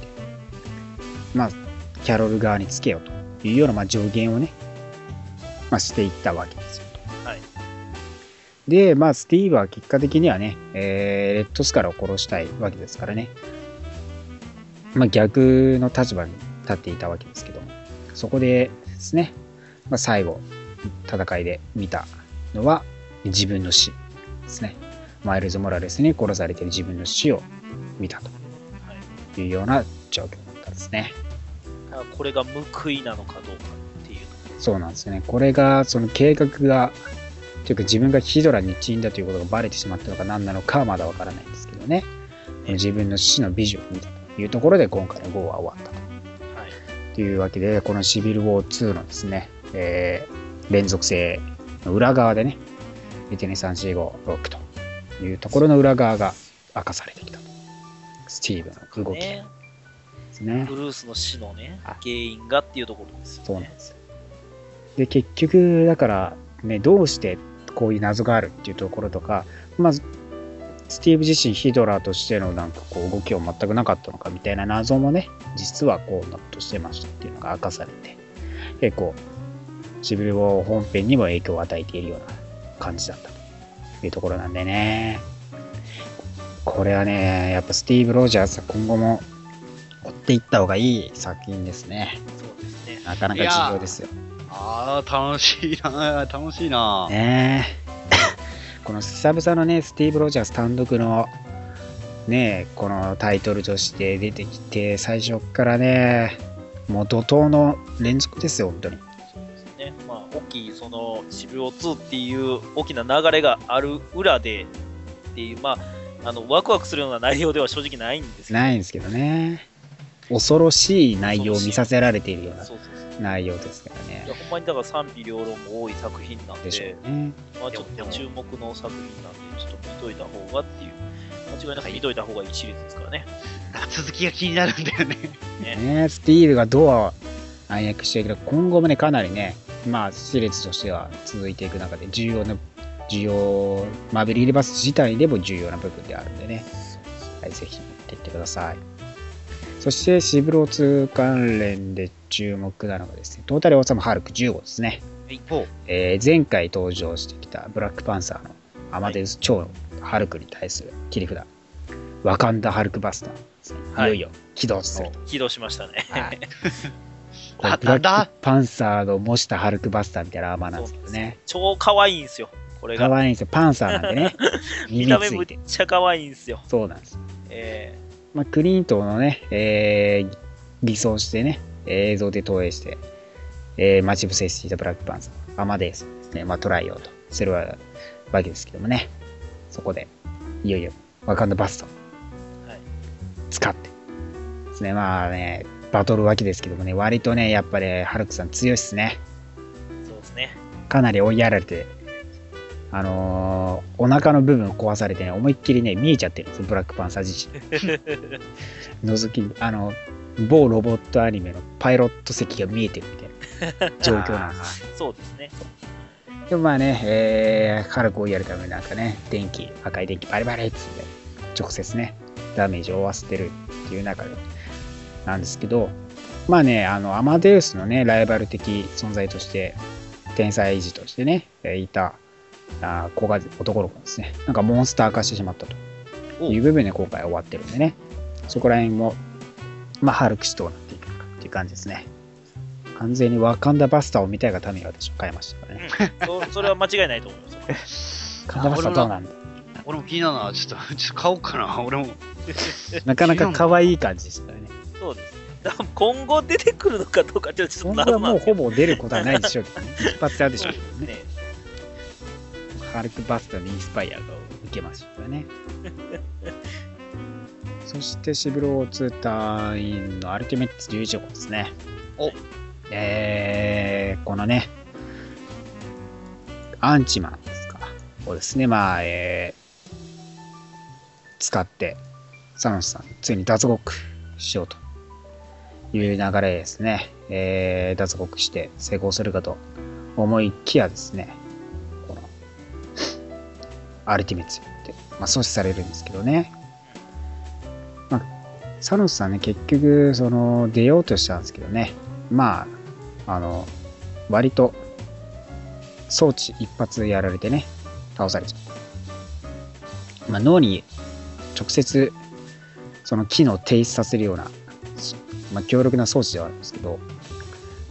まあ、キャロル側につけようというような、まあ、助言をね、まあ、していったわけです。で、まあ、スティーブは結果的にはね、えーレッドスカルを殺したいわけですからね、まあ、逆の立場に立っていたわけですけども、そこでですね、まあ、最後、戦いで見たのは自分の死ですね。マイルズ・モラレスに殺されている自分の死を見たというような状況だったんですね。これが報いなのかどうかっていうのそうなんですよね。これが、その計画が、というか自分がヒドラに一員だということがバレてしまったのか何なのかはまだわからないんですけどね。自分の死の美女を見たというところで今回の号は終わったと。はい。というわけで、このシビル・ウォー2のですね、えー連続性の裏側でね、12345というところの裏側が明かされてきたと。スティーブの動きでね。すね。ブルースの死のねはい、原因がっていうところですよね。そうなんですよ。で、結局、だから、ね、どうしてこういう謎があるっていうところとか、まず、スティーブ自身ヒドラーとしてのなんかこう動きは全くなかったのかみたいな謎もね、実はこうなっとしてましたっていうのが明かされて、結構、シビルウォー本編にも影響を与えているような感じだったというところなんでね。これはね、やっぱスティーブ・ロジャーズは今後も追っていった方がいい作品ですね。そうですね。なかなか重要ですよ。ああ、楽しいな、楽しいな。ねえ。この久々のね、スティーブ・ロジャース単独のね、このタイトルとして出てきて、最初からね、もう怒涛の連続ですよ、本当に。そうですね。まあ、大きい、その、シビル2っていう大きな流れがある裏でっていう、まあ、あの、ワクワクするような内容では正直ないんですけど。ないんですけどね。恐ろしい内容を見させられているようなそうそうそう。内容ですからねいや。ほんまにだから賛否両論も多い作品なんで、でしょうね。まあちょっと注目の作品なんで、ちょっと見といた方がっていう、間違いなく見といた方がいいシリーズですからね。なんか続きが気になるんだよね。ねスティーブがどう暗躍していくのか、今後もね、かなりね、まあ、シリーズとしては続いていく中で、重要な、重要、マーベルユニバース自体でも重要な部分であるんでね、はい、ぜひ見ていってください。そして、シブロー2関連で注目なのがですね、トータルオーサムハルク15ですね。ほえー前回登場してきたブラックパンサーのアマデウス超ハルクに対する切り札、ワカンダハルクバスターですね、いはいよいよ起動する。起動しましたね。はい。こあれブラックパンサーの模したハルクバスターみたいなアーマーなんですけどね。超可愛いんですよ、これ可が。愛いんですよ。パンサーなんでね。見耳た目むっ。ちゃ可愛いんですよ。そうなんです。えまあ、クリントンのね、えー偽装してね、映像で投影して、えー待ち伏せしていたブラックパンサー、アマデースですね、まあ、捕らえようとするわけですけどもね。そこで、いよいよ、ワカンダバスト、はい使って、ですね、まあね、バトルわけですけどもね、割とね、やっぱり、ハルクさん強いっすね。そうですね。かなり追いやられて、あのーお腹の部分を壊されてね、思いっきりね、見えちゃってるんですよ、ブラックパンサー自身。覗き、あの、某ロボットアニメのパイロット席が見えてるみたいな状況なんです。そうですね。でもまあね、えー、軽く追いやるためになんかね、電気、赤い電気バリバリっつって、直接ね、ダメージを負わせてるっていう中で、なんですけど、まあね、あの、アマデウスのね、ライバル的存在として、天才維持としてね、えーいた、あー子が、男の子ですね、なんかモンスター化してしまったという部分で今回終わってるんでね、そこら辺も、まあ、ハルク氏どうなっていくのかっていう感じですね。完全にワカンダバスターを見たいがために私は買いましたからね。そ それは間違いないと思いますよ。ワカンダバスターどうなんだ？俺も気になるな。ちょっと、ちょっと買おうかな。俺も。なかなか可愛い感じでしたよね。そうですね。今後出てくるのかどうかちょっとちょっと今後はもう謎ほぼ出ることはないでしょうけどね。一発屋でしょうけどね。ね。ハルクバスターのインスパイアが受けましたからね。そしてシブロー2隊員のアルティメッツ11号ですね。おえー、このね、アンチマンですか。をですね、まあ、えー、使って、サノスさん、ついに脱獄しようという流れですね。えー、脱獄して成功するかと思いきやですね、この、アルティメッツって、まあ、阻止されるんですけどね。まあ、サノスさんね、結局、その、出ようとしたんですけどね、まあ、あの、割と、装置一発やられてね、倒されちゃった。まあ、脳に直接、その機能を停止させるような、まあ、強力な装置ではあるんですけど、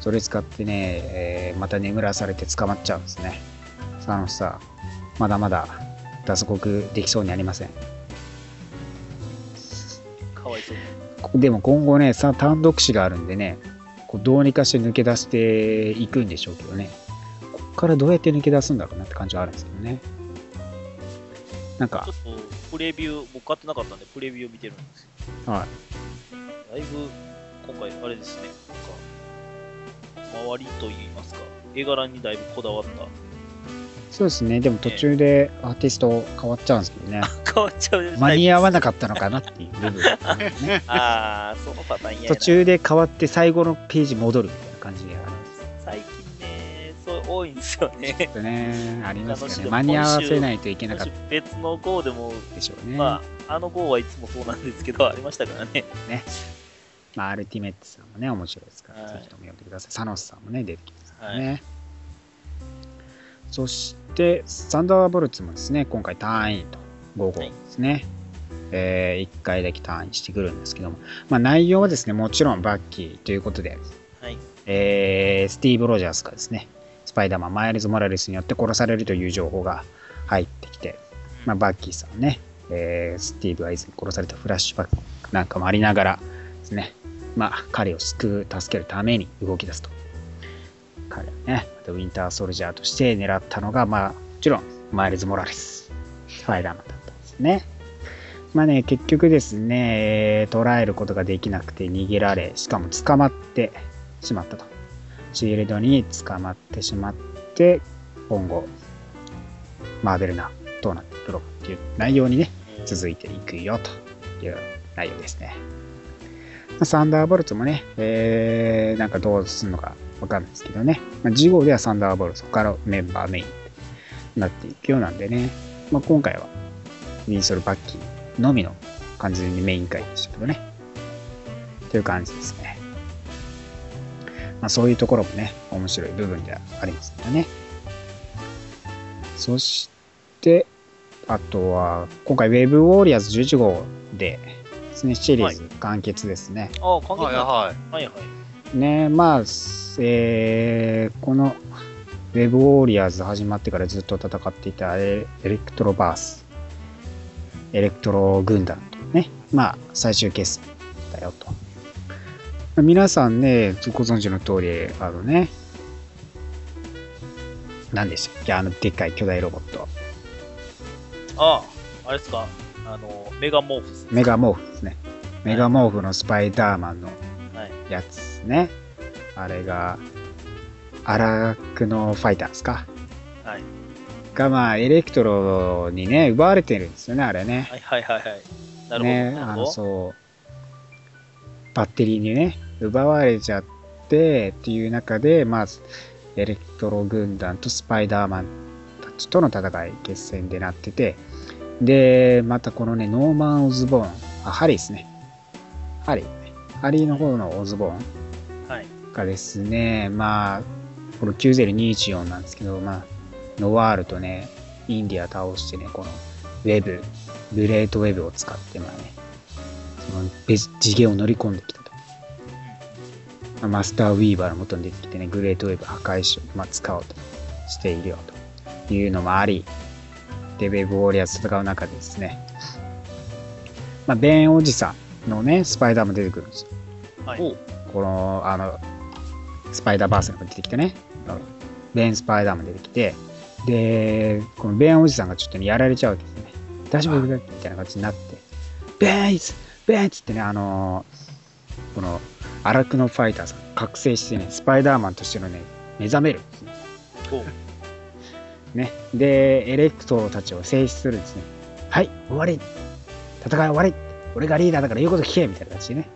それ使ってね、えーまた眠らされて捕まっちゃうんですね。サノスさん、まだまだ脱獄できそうにありません。でも今後ね、さ単独死があるんでね、こうどうにかして抜け出していくんでしょうけどね、ここからどうやって抜け出すんだろうなって感じはあるんですけどね。なんかちょ、っとプレビュー、僕買ってなかったんで、プレビュー見てるんですよ。はい、だいぶ、今回、あれですね、なんか、周りといいますか、絵柄にだいぶこだわった。そうですね、でも途中でアーティスト変わっちゃうんですけどね、変わっちゃう間に合わななかったのかなっていう部分、ね、ああ、そのパターン途中で変わって最後のページ戻るみたいな感じであるんです。最近ね、そう多いんですよね。ちょっとね、ありますよね。間に合わせないといけなかっ別の号でも、たでしょうね。まあ、あの号はいつもそうなんですけど、ありましたからね。まあ、アルティメットさんもね、面白いですから、はいぜひとも読んでください。サノスさんもね、出てきますからはね。そして、サンダーボルツもですね、今回単位と5号ですね。え1回だけ単位してくるんですけども、まあ、内容はですね、もちろんバッキーということで、はい。えースティーブ・ロジャースがですね、スパイダーマン、マイルズ・モラレスによって殺されるという情報が入ってきて、まあ、バッキーさんね、えースティーブが以前殺されたフラッシュバックなんかもありながらですね、まあ、彼を救う、助けるために動き出すと。彼はね、またウィンター・ソルジャーとして狙ったのが、まあ、もちろん、マイルズ・モラレス、スパイダーマンだったんですね。まあね、結局ですね、捉えることができなくて逃げられ、しかも捕まってしまったと。シールドに捕まってしまって、今後、マーベルな、どうなっていくのっていう内容にね、続いていくよという内容ですね。サンダーボルツもね、えー、なんかどうするのかわかんないですけどね。まあ、次号ではサンダーボルツ、他のメンバーメインになっていくようなんでね。まあ、今回は、ウィンソル・バッキーのみの完全にメイン回でしたけどね。という感じですね。まあ、そういうところもね、面白い部分ではありますよね。そして、あとは、今回 Web ウォーリアーズ11号でですね、シリーズ完結ですね。ああ、関係ない。はいははいはい。ねまあ、えーこの Web ウォーリアーズ始まってからずっと戦っていたエレクトロバース、エレクトロ軍団とね、まあ、最終決戦だよと。まあ皆さんね、ご存知の通り、あのね、何でしたっけ？あのでっかい巨大ロボット。ああ、あれですか？あの、メガモーフス。メガモーフですね。メガモーフのスパイダーマンのはい。やつですね。あれが、アラクノファイターですか。はい。が、まあ、エレクトロにね、奪われてるんですよね、あれね。はいはいはいはい。なるほど。ね、あの。そう、バッテリーにね、奪われちゃってっていう中で、まあ、エレクトロ軍団とスパイダーマンたちとの戦い、決戦でなってて、で、またこのね、ノーマン・オズボーン、あ、ハリーですね。ハリーね。ハリーの方のオズボーンはい。がですね、まあ、この90214なんですけど、まあ、ノワールとね、インディア倒してね、このウェブ、グレートウェブを使って、まあね、その別次元を乗り込んできたと。まあマスター・ウィーバーの元に出てきてね、グレートウェブ破壊し、まあ、使おうとしているよというのもあり、で、ウェブウォーリアーズ戦う中でですね、まあ、ベンおじさんのね、スパイダーも出てくるんですよ。はい。この、あの、スパイダーバースが出てきてね、ベン・スパイダーも出てきて、で、このベンおじさんがちょっとね、やられちゃうですね。大丈夫？みたいな感じになって、ベンイズベンっつってね、あのこの、荒くのファイターさん、覚醒してね、スパイダーマンとしてのね、目覚めるんですね。ね。で、エレクトロたちを制止するんですね。はい、終わり戦い終わり俺がリーダーだから言うこと聞けみたいな感じでね、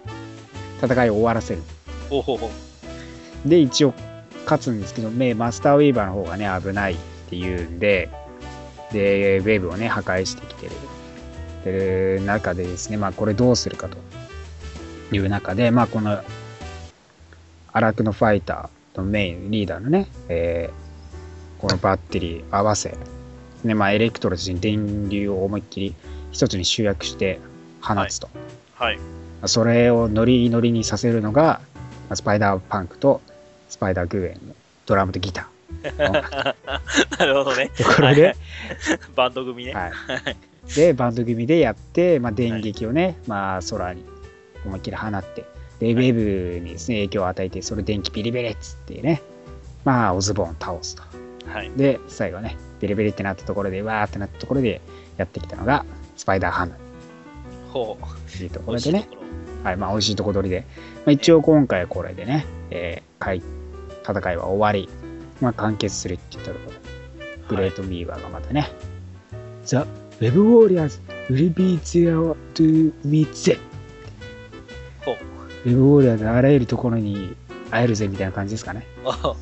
戦いを終わらせる。ほうほうほう。で、一応勝つんですけど、ね、マスターウィーバーの方がね、危ないっていうんで、で、ウェブをね、破壊してきてる。で、中でですね、まあ、これどうするかという中で、まあ、この、アラクノファイターのメイン、リーダーのね、えーこのバッテリー合わせ、ね、まあ、エレクトロたちに電流を思いっきり一つに集約して放つと。はい。それをノリノリにさせるのが、まあスパイダーパンクとスパイダーグーエンのドラムとギターの なるほどね。ところで、バンド組ね。はい。で、バンド組でやって、まあ、電撃をね、まあ、空に思いっきり放って、で、ウェブにですね、影響を与えて、それ電気ビリビリっつってね、まあ、オズボーン倒すと。はい。で、最後ね、ビリビリってなったところで、わーってなったところでやってきたのが、スパイダーハンドほう。というところでね、はい、まあ、美味しいとこ取りで、まあ、一応今回これでね、えーかい戦いは終わり、まあ、完結するって言ったところで、ろグレートミーバーがまたね、The Web Warriors will be there to meet them. ほう。Web Warriors あらゆるところに会えるぜみたいな感じですかね。あ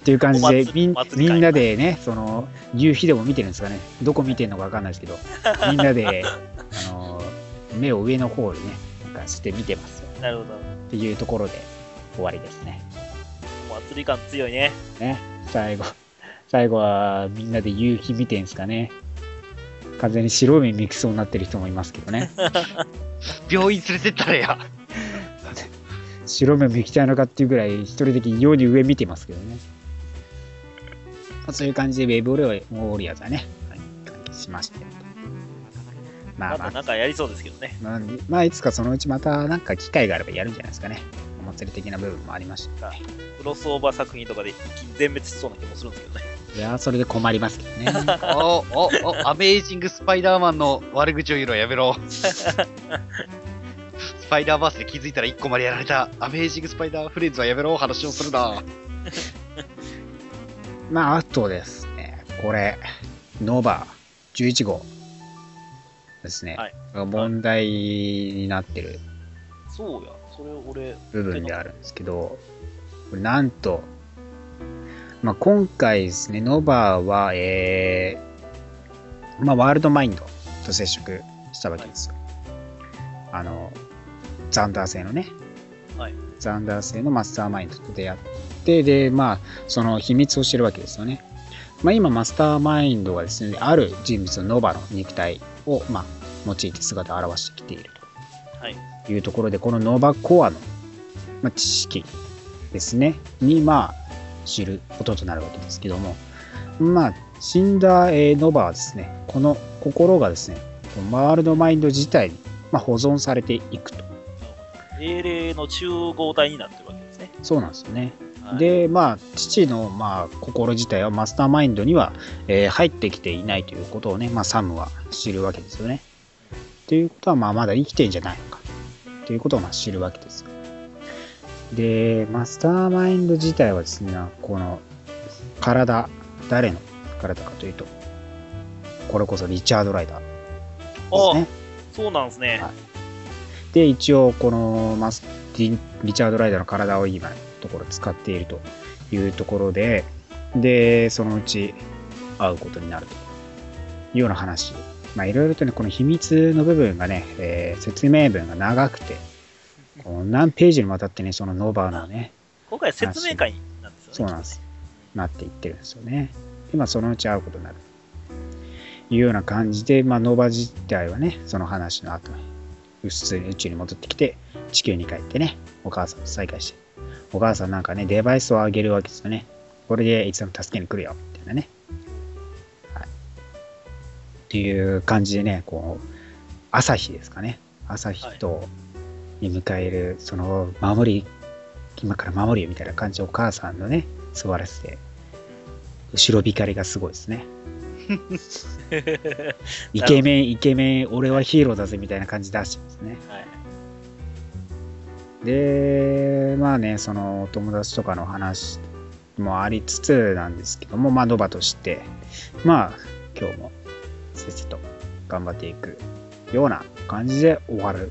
っていう感じでみみんなでねその夕日でも見てるんですかねどこ見てるのか分かんないですけど みんなであの目を上の方にねなんかして見てますよなるほど。っていうところで終わりですねお祭り感強いね。ね最後最後はみんなで夕日見てんすかね完全に白目見きそうになってる人もいますけどね 病院連れてったらや。白目見きたいのかっていうぐらい一人的に異様に上見てますけどね、まあ、そういう感じでウェブウォリアーズはねはいしましてまあまあなんかやりそうですけどね。まあ、まあ、いつかそのうちまたなんか機会があればやるんじゃないですかね。お祭り的な部分もありましたね。クロスオーバー作品とかで一気に全滅しそうな気もするんですけどね。いやー、それで困りますけどね。おおおアメージングスパイダーマンの悪口を言うのやめろ。スパイダーバースで気づいたら1個までやられた。アメージングスパイダーフレンズはやめろ。話をするな。まあ、あとですね、これ、ノバ11号ですね。はい問題になってるそうや。それ俺、部分であるんですけど、なんと、まあ、今回ですね、ノバは、えーまあ、ワールドマインドと接触したわけですよ。あの、ザンダー製のね、はいザンダー製のマスターマインドと出会って、で、まあ、その秘密を知るわけですよね。まあ、今、マスターマインドがですね、ある人物のノバの肉体を、まあ、用いて姿を現してきていると。はい。いうところで、このノーバコアの、まあ、知識ですね、に、まあ、知ることとなるわけですけども、まあ、死んだ、えーノバはですね、この心がですね、ワールドマインド自体に、まあ、保存されていくと。英霊の集合体になってるわけですね。そうなんですよね。はい、で、まあ、父の、まあ、心自体はマスターマインドには、えー入ってきていないということをね、まあ、サムは知るわけですよね。ということは、まあ、まだ生きてんじゃないのか。ということをまあ知るわけですよ。で、マスターマインド自体はですね、この体、誰の体かというと、これこそリチャード・ライダーですあね。そうなんですね。はいで、一応、このマスティンリチャード・ライダーの体を今のところ使っているというところで、で、そのうち会うことになるというような話。まあ、いろいろとね、この秘密の部分がね、えー説明文が長くて、こう何ページにわたってね、そのノバのね、今回説明会なんですよね。そうなんです。なっていってるんですよね。で、まあ、そのうち会うことになる。というような感じで、まあ、ノバ自体はね、その話の後、普通に宇宙に戻ってきて、地球に帰ってね、お母さんと再会して、お母さんなんかね、デバイスをあげるわけですよね。これでいつでも助けに来るよ、みたいなね。はい。っていう感じでね、こう、朝日ですかね。朝日と、に迎える、その、守り、今から守るよみたいな感じでお母さんのね、座らせて、後ろ光がすごいですね。イケメン、イケメン、俺はヒーローだぜみたいな感じ出してますね。はい。で、まあね、そのお友達とかの話もありつつなんですけども、まあ、ノバとして、まあ、今日もせっせと頑張っていくような感じで終わる、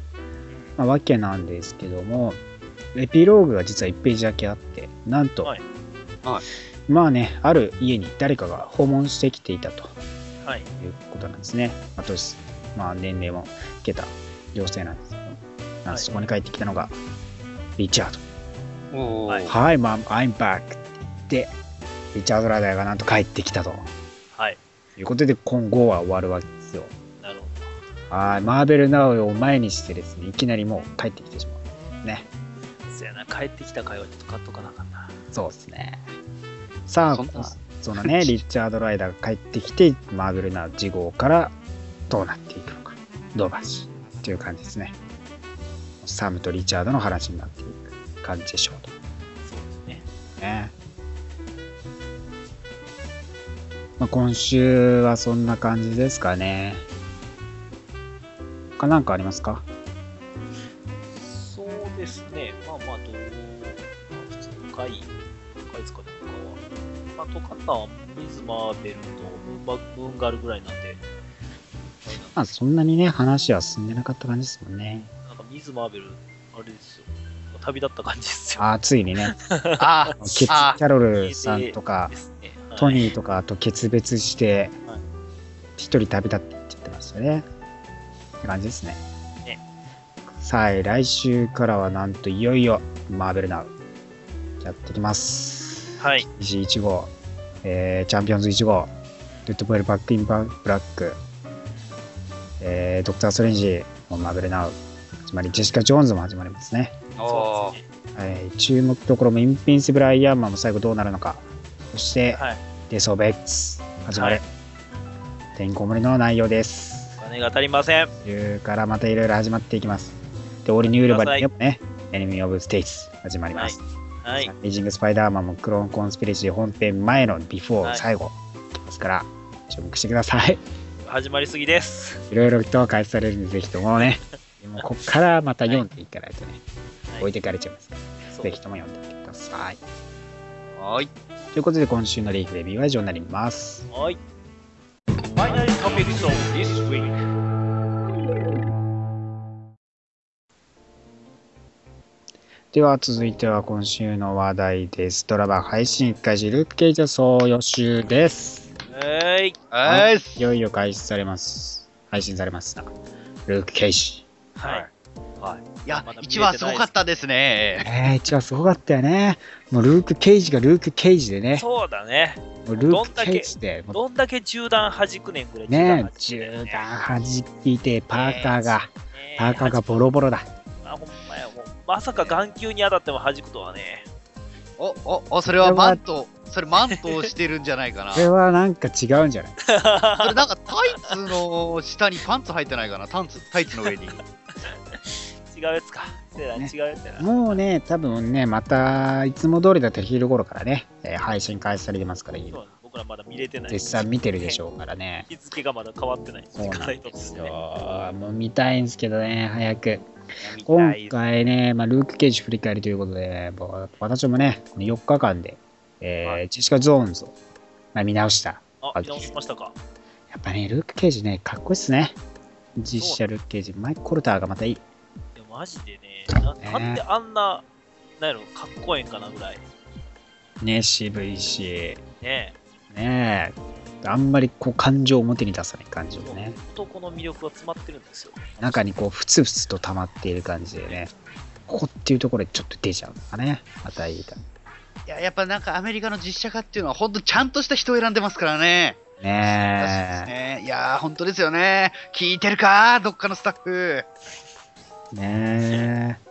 まあ、わけなんですけども、エピローグが実は1ページだけあって、なんと、はい。はい。まあね、ある家に誰かが訪問してきていたと。はい。いうことなんですね。まあ、年、まあ、年齢も老けた女性なんですけど、そこに帰ってきたのが、リチャード。はい。はい、まあ、I'm back って言って、リチャード・ラダーがなんと帰ってきたと。はい。いうことで、今後は終わるわけですよ。なるほはい、マーベル・ナウを前にしてですね、いきなりもう帰ってきてしまう。ね。ど。そやな、帰ってきた回はちょっと買っとかなあかんな。そうですね。さあ、そのね、リチャード・ライダーが帰ってきて、マーベル・ナウ次号からどうなっていくのか、どうばしっていう感じですね。サムとリチャードの話になっていく感じでしょうと。そうですね。ね。まあ、今週はそんな感じですかね。他なんかありますか？そうですね。まあまあ、どう、まあ、普通の回、回ですかね、他は。まあ、とかったは、ミズ・マーベルとムーバムーンガールぐらいなんで、まあそんなにね、話は進んでなかった感じですもんね。なんかミズ・マーベル、あれですよ。旅立った感じですよ。あーついにね、あケツキあャロルさんとかで、すね。はいトニーとかと決別してはい、一人旅立ってって言ってましたね。って感じですね。ねさあ、来週からはなんといよいよマーベルナウやってきます。はい。西1号、えーチャンピオンズ1号、デッドプールバックインブラック、えードクター・ストレンジもマーベルナウ、つまりジェシカ・ジョーンズも始まりますね。おー。はい、注目どころもインビンシブル・アイアンマンも最後どうなるのか、そして、はい。デス・オブ・エックス始まる、はいてんこ盛りの内容です。お金が足りません。いうからまたいろいろ始まっていきます。で、オールニューウルヴァリンでもね、エネミー・オブ・ステイツ始まります。はい。アメイジング・スパイダーマンもクローン・コンスピレシー本編前のビフォーはい最後ですから、注目してください。始まりすぎです。いろいろと開始されるんで、ぜひともね、もうこっからまた読んでいかないとね、はい置いてかれちゃいます。そうぜひとも読んでみてください。はい。ということで、今週のリーフレビューは以上になります。はい。Finally topics of this week. では続いては今週の話題です。ドラマ配信1回時ループケイジャ総予習です。はい。はい。いよいよ開始されます。配信されました。ループケイジ。はい。いやまだ見れてない、一番すごかったですね。えー、一番すごかったよね。もうルーク・ケイジがルーク・ケイジでね。そうだね。もうルーク・ケイジで。もどんだけ銃弾弾くねんぐらいうね銃弾弾いて、パーカーが、ねパーカーがボロボロだ。あ、ほんまや、もう、まさか眼球に当たっても弾くとはね。お、お、お、それはマント、それマントをしてるんじゃないかな。これはなんか違うんじゃないそれなんかタイツの下にパンツ入ってないかなタンツ、タイツの上に。違うやつか。せやなね。もうね、多分ね、また、いつも通りだったら昼頃からね、えー配信開始されてますから、そう僕らまだ見れてない。絶賛見てるでしょうからね。日付がまだ変わってない。そうなんですね。よ。もう見たいんですけどね、早く。今い回ね、まあ、ルーク・ケイジ振り返りということで、もう私もね、この4日間で、えーはいジェシカ・ゾーンズを、まあ、見直した。あ、見直しましたか。やっぱね、ルーク・ケイジね、かっこいいっすね。実写ルーク・ケイジ。マイク・コルターがまたいい。マジでねな、ねなんであんな、なんやろ、かっこええんかなぐらい。ね、渋いし、ねねあんまりこう感情を表に出さない感じもね。男の魅力が詰まってるんですよ。中にこう、ふつふつと溜まっている感じでね。ここっていうところでちょっと出ちゃうのかね。またいいか。いや、やっぱなんかアメリカの実写化っていうのは本当ちゃんとした人を選んでますからね。ねねいやー、本当ですよね。聞いてるかどっかのスタッフ。え。ねえ。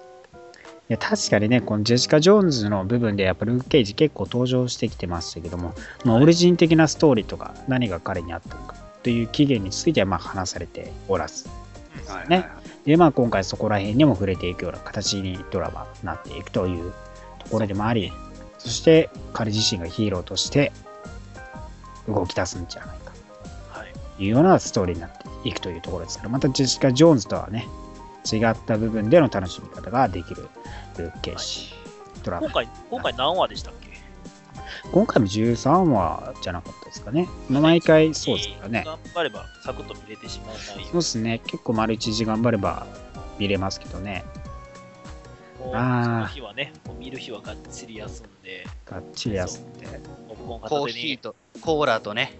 いや確かにね、このジェシカ・ジョーンズの部分でやっぱルーク・ケイジ結構登場してきてましたけども、まあ、オリジン的なストーリーとか何が彼にあったのかという起源についてはまあ話されておらず、はいねでまあ今回そこら辺にも触れていくような形にドラマになっていくというところでもあり、そして彼自身がヒーローとして動き出すんじゃないかはい。というようなストーリーになっていくというところですから、またジェシカ・ジョーンズとはね、違った部分での楽しみ方ができるルーク・ケイジドラマ今。回、今回何話でしたっけ？今回も13話じゃなかったですかね。まあ毎回そうですからね。頑張ればサクッと見れてしまう内容そうですね。結構丸1時頑張れば見れますけどね。あーその日はね、見る日はがっちり休んで、がっちり休んで。コーヒーとコーラとね、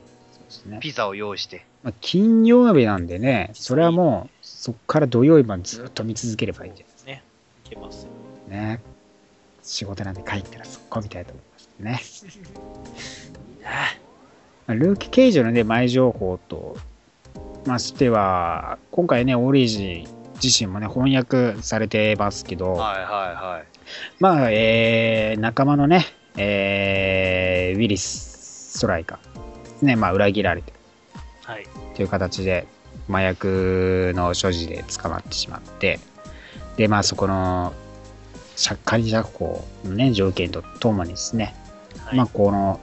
ね。ピザを用意して。まあ、金曜日なんでね、それはもうそこから土曜日までずっと見続ければいいんじゃないですね、いけますね。仕事なんで帰ったらそこ見たいと思いますね。まあルーク・ケイジのね、前情報と、ましては、今回ね、オリジ自身もね、翻訳されてますけど、はいはいはい。まあ、えー仲間のね、えーウィリス・ストライカーね、まあ、裏切られてはい。という形で、麻薬の所持で捕まってしまって、で、まあ、そこの、借仮釈放のね、条件とともにですね、はい。まあ、この、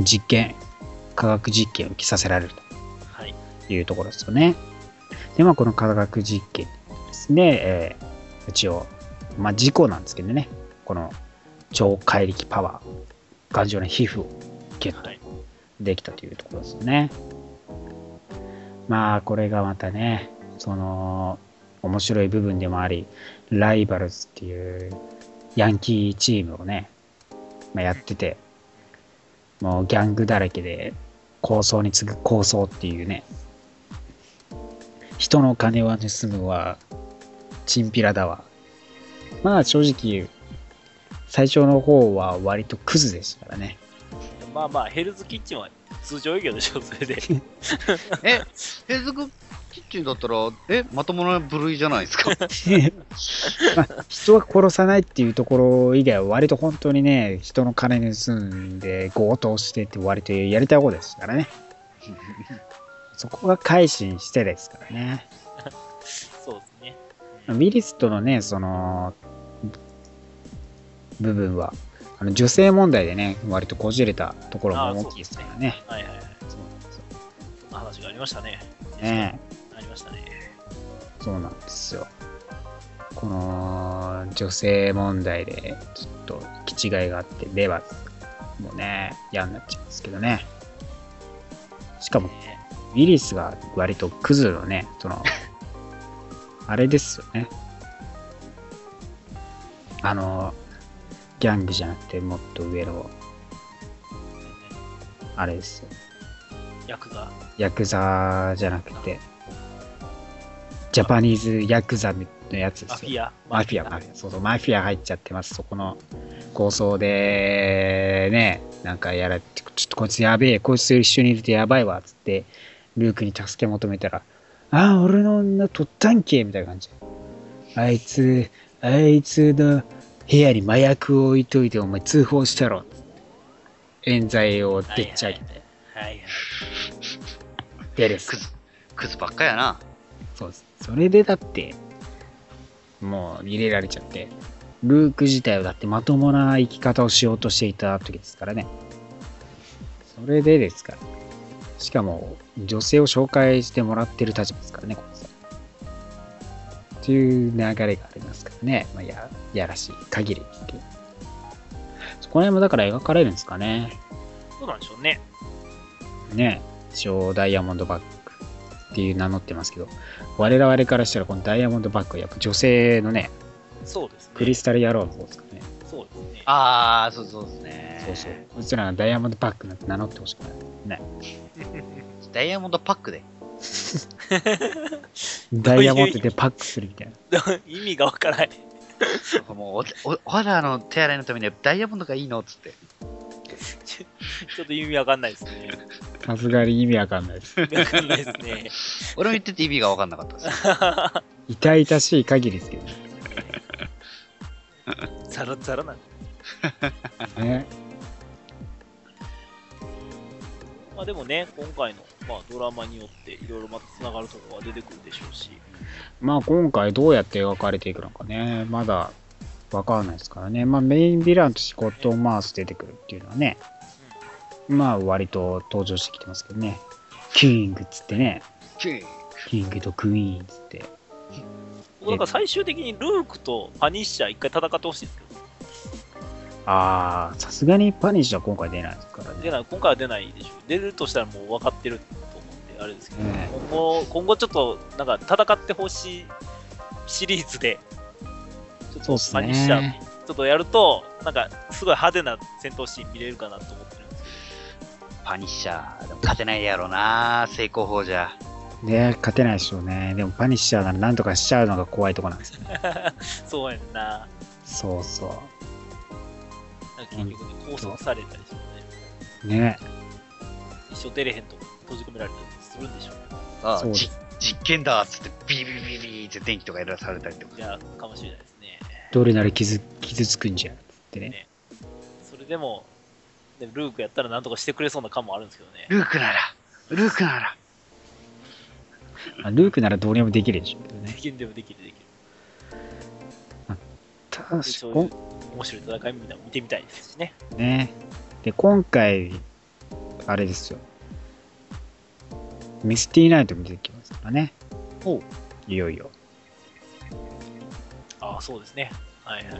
実験、科学実験を受けさせられるはい。というところですよね。で、まあ、この科学実験ですね、えー一応、まあ、事故なんですけどね、この超怪力パワー、頑丈な皮膚をゲットはい。できたというところですよね。まあ、これがまたね、その、面白い部分でもあり、ライバルズっていうヤンキーチームをね、まあ、やってて、もうギャングだらけで、構想に次ぐ構想っていうね、人の金は盗むは、チンピラだわ。まあ正直、最初の方は割とクズでしたからね。まあまあ、ヘルズキッチンは通常営業でしょ、それで。え、ヘズクキッチンだったら、え、まともな部類じゃないですか？まあ、人は殺さないっていうところ以外は割と本当にね、人の金盗んで強盗してって割とやりたいことですからね。そこが改心してですからね。そうですね。ウィリスとのね、その、部分は、あの女性問題でね、割とこじれたところも大きいですからね。はいはいはい。そうなんですよそんな話がありましたね。ねありましたね。そうなんですよ。この女性問題でちょっと行き違いがあって、レバーもね、嫌になっちゃうんですけどね。しかも、ねウィリスが割とクズのね、その、あれですよね。あの、ギャングじゃなくてもっと上の、あれですよ。ヤクザ。ヤクザじゃなくて、ジャパニーズヤクザのやつですよ。マフィア。マフィア。そうそう、マフィア入っちゃってます。そこの構想で、ね、なんかやらちょっとこいつやべえ、こいつと一緒にいるとやばいわ、つって、ルークに助け求めたら、ああ、俺の女取ったんけみたいな感じ。あいつ、あいつの部屋に麻薬を置いといて、お前通報したろ。冤罪をでっち上げて。はいはい。でですク。ズ、クズばっかやな。そうです。それでだって、もう入れられちゃって、ルーク自体はだってまともな生き方をしようとしていた時ですからね。それでですから。しかも、女性を紹介してもらってる立場ですからね、こいつは。っていう流れがありますからね。まあ、や、やらしい限りですけど。そこら辺もだから描かれるんですかね。そうなんでしょうね。ね、一応ダイヤモンドバッグっていう名乗ってますけど、我々からしたらこのダイヤモンドバッグはやっぱ女性のね、そうですね。クリスタル野郎の方ですからね。そうですね。あー、そうそうですね。そうそう。こいつらがダイヤモンドバッグなんて名乗ってほしくない。ね。ダイヤモンドパックで。ダイヤモンドでパックするみたいな。意味がわからない。もうお、お、お肌の手洗いのためにはダイヤモンドがいいのっつって。ちょっと意味わかんないですね。さすがに意味わかんないです。意味わかんないですね。俺も言ってて意味が分かんなかったです。痛々しい限りですけど ザラザラなんで。ね。まあでもね、今回の、まあ、ドラマによっていろいろまたつながるところが出てくるでしょうし、まあ今回どうやって描かれていくのかね、まだわかんないですからね。まあメインヴィランとしてコットンマウス出てくるっていうのはね、まあ割と登場してきてますけどね。キングっつってね、キングとクイーンっつって。僕なんか最終的にルークとパニッシャー一回戦ってほしいんですけど、ああ、さすがにパニッシュは今回出ないですからね。出ない今回は出ないでしょ。出るとしたらもう分かってるあれですけど、ね今後、今後ちょっと、なんか戦ってほしいシリーズで、ちょっとシャ。ちょっとやると、なんかすごい派手な戦闘シーン見れるかなと思ってるんですパニッシャー。でも勝てないやろな、成功法じゃ。ね勝てないでしょうね。でもパニッシャーならなんとかしちゃうのが怖いとこなんですよね。けど、そうやんな。そうそなんか結局ね、拘束されたりしてね、う。ね一生出れへんとこ閉じ込められたりするんでしょうね。あそうですじ実験だっつってビビビビって電気とかやらされたりとかい。や、かもしれないですね。どれなら傷傷つくんじゃんっつってね。それでも、でもルークやったらなんとかしてくれそうな感もあるんですけどね。ルークなら、ルークなら。まあルークならどうにもできるでしょうけどね。できるでもできるできる。確かでそういう面白い戦いみたい見てみたいですしね。ね。で、今回、あれですよ。ミスティーナイトも出てきますからね。ほう。いよいよ。ああ、そうですね。はいはい。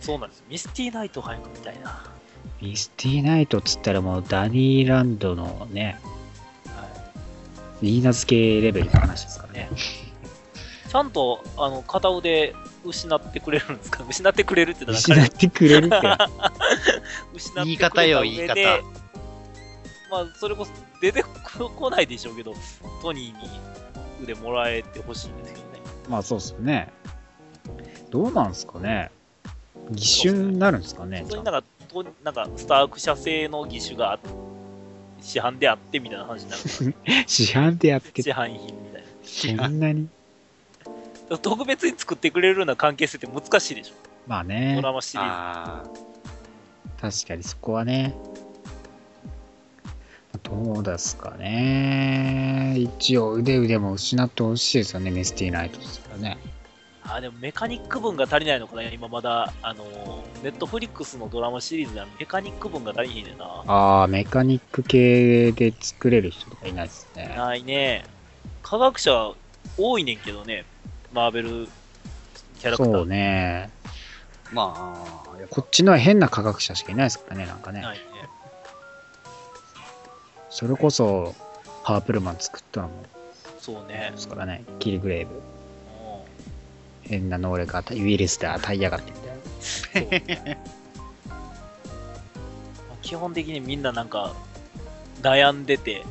そうなんです。ミスティーナイト早く見たいな。はミスティーナイトっつったらもうダニーランドのね、い。ヴィーナス系レベルの話ですからね。ちゃんと、あの、片腕失ってくれるんですか？失ってくれるって失ってくれるって。失って言い方よくれた上で言い方まあ、それこそ出てこ ないでしょうけど、トニーに腕もらえてほしいんですけどね。まあそうっすよね。どうなんすかね。義手になるんですかね。それになんか、となんかスターク社製の義手があ市販であってみたいな話になる市販でやって市販品みたいな。そんなに特別に作ってくれるような関係性って難しいでしょ。まあねド。ラマシリーズ。あ確かにそこはね。どうですかね。一応腕腕も失ってほしいですよね、メスティナイトですからね。あ、でもメカニック分が足りないのかな今まだ、あの、ネットフリックスのドラマシリーズではメカニック分が足りへんねんな。ああ、メカニック系で作れる人とかいないですね。ないね。科学者多いねんけどね。マーベルキャラクター。そうね。ーまあ、こっちのは変な科学者しかいないですからね、なんかね。ないね。それこそ、パープルマン作ったのもそうねで。すからね。キルグレイブ。うん変な能力がウイルスで与えやがってみたいな。基本的にみんななんか、悩んでて、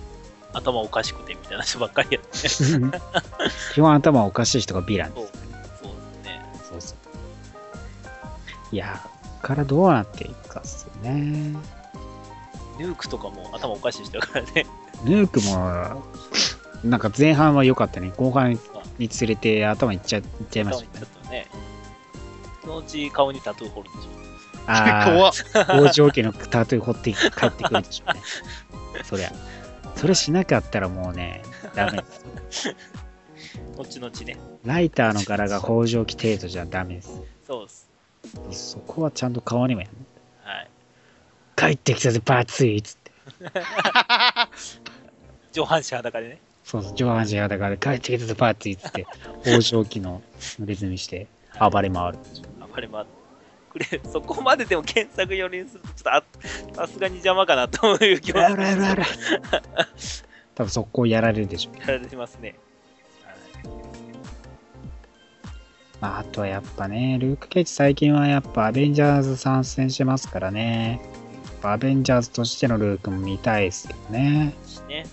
頭おかしくてみたいな人ばっかりやって。そう基本頭おかしい人がヴィランです。そうですね。そうそう。いや、からどうなっていくかっすよね。ヌークとかも頭おかしい人だからね。ヌークも、なんか前半は良かったね。後半につれて頭いっちゃいっちゃいましたね。そのうち顔にタトゥー彫るでしょ。あ 怖っ。あ、王女家のタトゥー掘って帰ってくるでしょうね。そりゃ。それしなかったらもうね、ダメです。後々ね。ライターの柄が北条記程度じゃダメです。そうです。そこはちゃんと顔にもやる。はい。帰ってきたぜ、バツイっつって。上半身裸でね。そうそう、上半身裸から帰ってきたぜ、バツイっつって、北条記の濡れ墨して暴れ回る。暴れ回ってくれ。そこまででも検索寄りにすると、ちょっとあさすがに邪魔かなという気はあらあらあら。多分速攻やられるでしょう。やられてますね。まあ、あとはやっぱね、ルーク・ケイチ最近はやっぱアベンジャーズ参戦してますからね。アベンジャーズとしてのルークも見たいですけどね。しね。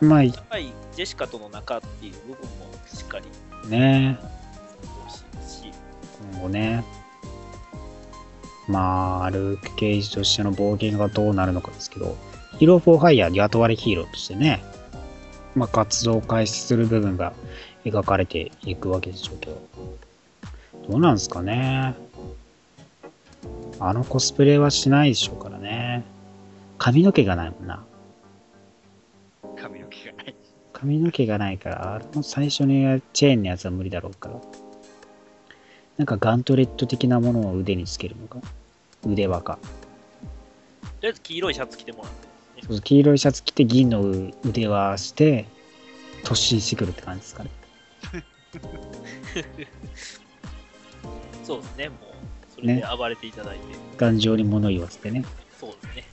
まあやっぱりジェシカとの仲っていう部分もしっかりね、今後ね。まあ、ルーク・ケイジとしての冒険がどうなるのかですけど、ヒーロー・フォー・ハイヤーに雇われヒーローとしてね、まあ、活動を開始する部分が描かれていくわけでしょうけど、どうなんですかね。あのコスプレはしないでしょうからね。髪の毛がないもんな。髪の毛がない。髪の毛がないから、あの最初にチェーンのやつは無理だろうから。なんかガントレット的なものを腕につけるのか？腕輪か。とりあえず黄色いシャツ着てもらって、そうそう黄色いシャツ着て銀の腕輪して、突進してくるって感じですかね。そうですね、もう、それで暴れていただいて、頑丈に物言わせてね。そうですね。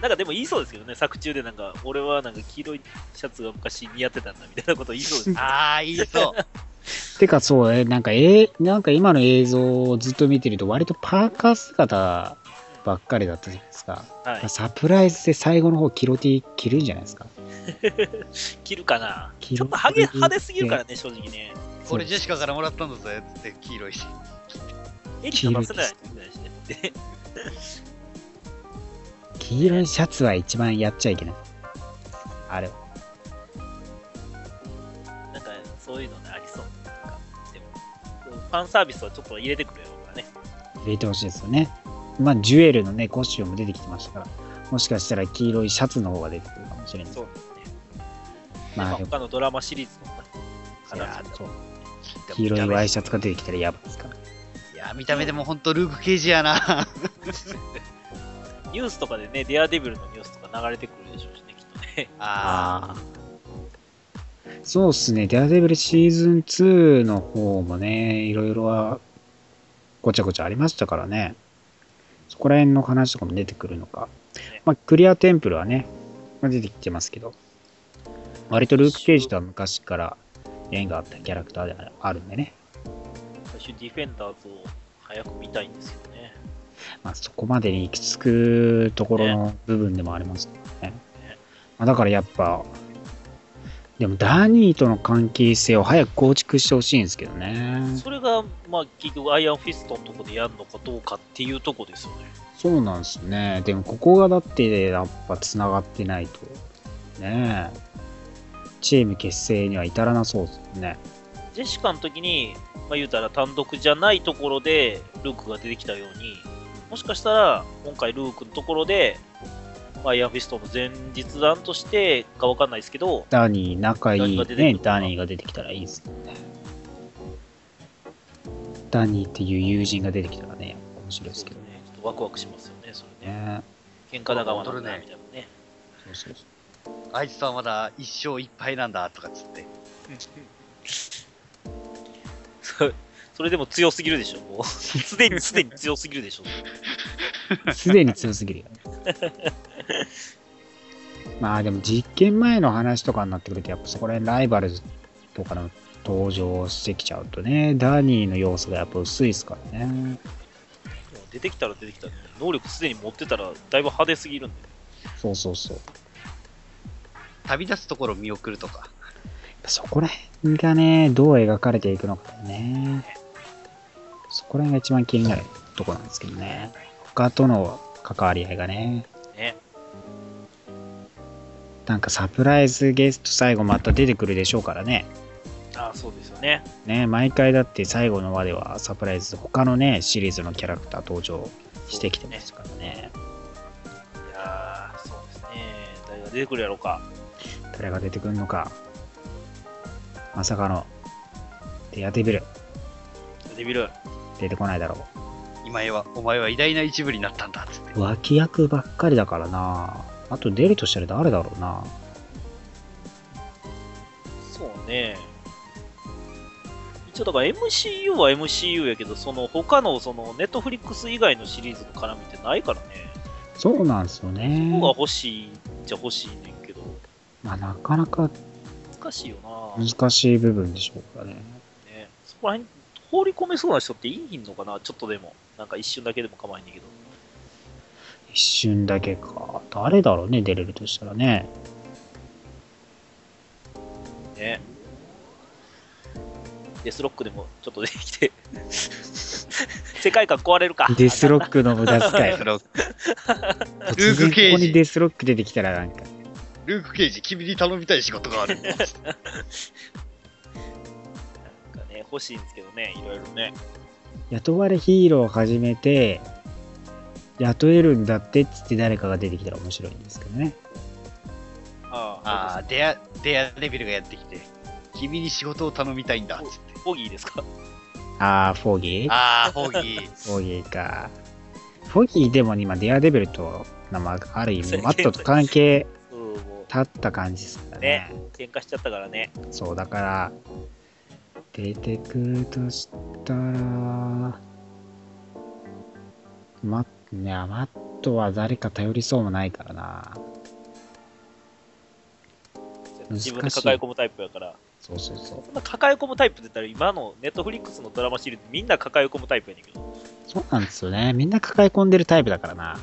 なんかでも言いそうですけどね、作中でなんか、俺はなんか黄色いシャツが昔似合ってたんだみたいなこと言いそうです。ああ、言いそう。てかそう、えなんか、えーなんか今の映像をずっと見てると、割とパーカー姿ばっかりだったじゃないですか。はい。サプライズで最後の方、キロティ着るんじゃないですか。着るかな着るちょっとハゲ派手すぎるからね、正直ね。これジェシカからもらったんだぜって黄色いし。エリカ出せないみたいなしね。で 黄色いシャツは一番やっちゃいけない。あれは。なんかそういうのね、ありそう。なんかでも、ファンサービスはちょっと入れてくれようからね。入れてほしいですよね。まあ、ジュエルのね、コスチュームも出てきてましたから、もしかしたら黄色いシャツの方が出てくるかもしれない。そうですね。まあ、他のドラマシリーズのいや話そう黄色いワイシャツが出てきたらやばいですから。いや、見た目でもほんとルーク・ケイジやな。ニュースとかでね、デアデビルのニュースとか流れてくるでしょうしね、きっとね。あああ。そうっすね、デアデビルシーズン2の方もね、いろいろはごちゃごちゃありましたからね。そこら辺の話とかも出てくるのか。まあ、クリアテンプルはね、まあ、出てきてますけど。割とルーク・ケイジとは昔から縁があったキャラクターであるんでね。最初ディフェンダーズを早く見たいんですよね。まあ、そこまでに行き着くところの部分でもありますからね。まあ、だからやっぱ、でもダニーとの関係性を早く構築してほしいんですけどね。それが、まあ、結局アイアンフィストのとこでやるのかどうかっていうとこですよね。そうなんですね。でもここがだってやっぱ繋がってないと。ねえ。チーム結成には至らなそうですね。ジェシカの時に、まあ、言うたら単独じゃないところでルークが出てきたように、もしかしたら今回ルークのところで、アイアンフィストの前日談としてかわかんないですけど、ダニー仲いいダニーが出てくるねダニーが出てきたらいいですよね。ダニーっていう友人が出てきたらね、面白いですけどね。ね、ちょっとワクワクしますよね、それね。ね喧嘩仲間なんだみたいなね。そうそうそうあいつはまだ一生いっぱいなんだとかっつって。そ それでも強すぎるでしょ、もう。すでに、すでに強すぎるでしょ。すでに強すぎるよね。まあでも実験前の話とかになってくると、やっぱそこら辺ライバルズとかの登場してきちゃうとね、ダニーの要素がやっぱ薄いですからね。もう出てきたら出てきたら、能力すでに持ってたら、だいぶ派手すぎるんで。そうそうそう。旅立つところを見送るとか。そこら辺がね、どう描かれていくのかね。そこら辺が一番気になるとこなんですけどね。他との関わり合いがね。ね。なんかサプライズゲスト最後また出てくるでしょうからね。ああ、そうですよね。ね、毎回だって最後の話ではサプライズ、他のね、シリーズのキャラクター登場してきてますからね。いやー、そうですね。誰が出てくるやろうか。誰が出てくるのか。まさかの、デアデビル、デビル。出てこないだろ今へは、お前は偉大な一部になったんだっつって。う。脇役ばっかりだからな。あと出るとしたら誰だろうな。そうね。一応だから MCU は MCU やけど、その他のそのネットフリックス以外のシリーズの絡みってないからね。そうなんですよねこ。こが欲しいじゃ欲しいねまあ、なかなか難しいよな。ね、難しい部分でしょうからね。そこら辺放り込めそうな人っていいのかな？ちょっとでも。なんか一瞬だけでも構わないんだけど。一瞬だけか。誰だろうね、出れるとしたらね。ね。デスロックでもちょっと出てきて。世界観壊れるか。デスロックの無駄遣い突ルーク然ケイジここにデスロック出てきたらなんか、ルーク・ケイジ、君に頼みたい仕事がある。なんかね、欲しいんですけどね、いろいろね。雇われヒーローを始めて、雇えるんだってっつって誰かが出てきたら面白いんですけどね。あああ、デア、デアレベルがやってきて、君に仕事を頼みたいんだっつって。ボギーですか？あー、フォーギー？ああ、ホーギー。フォーギーか。フォーギーでも今、デアデベルと、まあ、ある意味、マットと関係立った感じですからね。喧嘩しちゃったからね。そう、だから、出てくるとしたら、マッ、いや、マットは誰か頼りそうもないからな。自分で抱え込むタイプやから。そうそうそう。そんな抱え込むタイプって言ったら、今のネットフリックスのドラマシリーズみんな抱え込むタイプやねんけど。そうなんですよね。みんな抱え込んでるタイプだからな。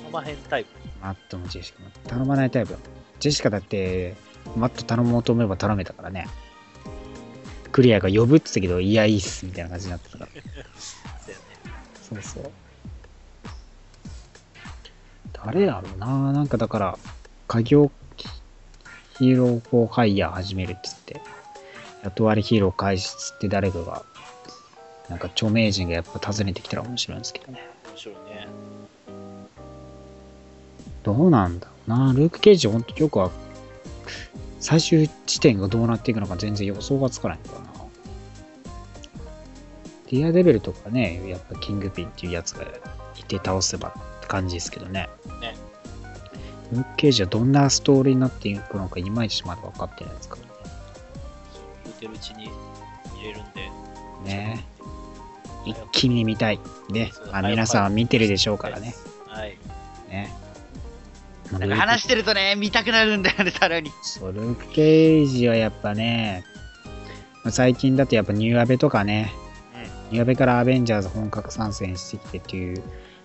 頼まへんタイプ。マットもジェシカも頼まないタイプだもんジェシカだって、マット頼もうと思えば頼めたからね。クリアが呼ぶって言ったけど、いや、いいっす、みたいな感じになってたから。そう。そう。誰やろうななんかだから、家業ヒーローフォーハイヤー始めるって言って、雇われヒーロー開始っつって誰かが、なんか著名人がやっぱ訪ねてきたら面白いんですけどね。どうなんだろうなルーク・ケイジほんとよくは、最終地点がどうなっていくのか全然予想がつかないんだよな。ディアデベルとかね、やっぱキングピンっていうやつがいて倒せばって感じですけどね。ねルーク・ケイジはどんなストーリーになっていくのかいまいちまだ分かってないですからそう言うてるうちに見れるんで。ね。一気に見たい。ねあ皆さんは見てるでしょうからね。。はい。ね。なんか話してるとね、見たくなるんだよね、さらに。そう、ルーク・ケイジはやっぱね、まあ最近だとやっぱニューアベとかね、ニューアベからアベンジャーズ本格参戦してきてっていう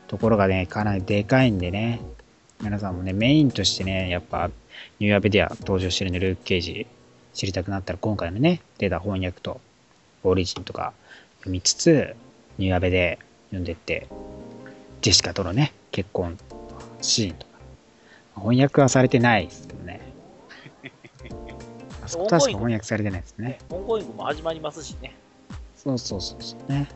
ところがね、かなりでかいんでね、皆さんもね、メインとしてね、やっぱニューアベでは登場してるんで、ルーク・ケイジ知りたくなったら今回のね、出た翻訳とオリジンとか読みつつ、ニューアベで読んでって、ジェシカとのね、結婚シーンとか、翻訳はされてないですけどね。あそこ確か翻訳されてないですね。オンゴイングも始まりますしね。そうそうそうそうね。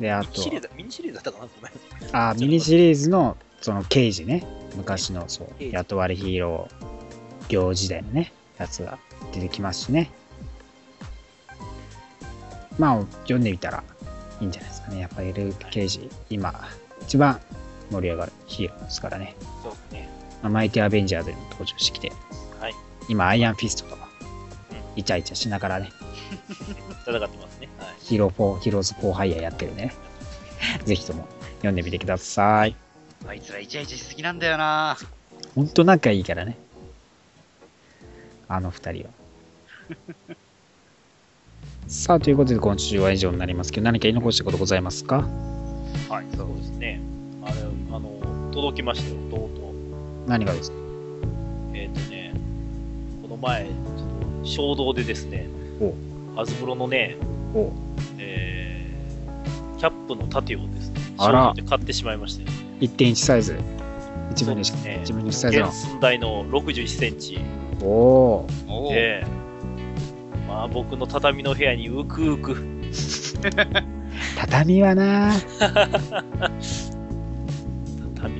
で、あとミニシ、リーズだったかなごめん。あ、ミニシリーズの、その、刑事ね。昔の、そう雇われヒーロー、業時代のね、やつが出てきますしね。まあ、読んでみたらいいんじゃないですかね。やっぱりルーク刑事、今、一番盛り上がるヒーローですからね。そうですね。まあマイティアベンジャーズにも登場してきて、はい。今、アイアンフィストとかうん、イチャイチャしながらね、戦ってますね。はい。ヒーロー4、ヒーローズ4ハイヤーやってるね。ぜひとも読んでみてください。あいつらイチャイチャしすぎなんだよな。ほんと仲いいからね。あの二人は。さあ、ということで今週は以上になりますけど、何か言い残したことございますか？はい、そうですね。あれ、あの、届きましたよ、とうとう。何がですか？えっ、とね、この前、ちょっと衝動でですねお、アズブロのね、お。えー、キャップの盾をですね、あら。衝動で買ってしまいまして、1.1サイズ。1分の1、そうですね。1分の1サイズ。寸大の61センチ。おおで、まあ僕の畳の部屋にうくうく、畳はな。畳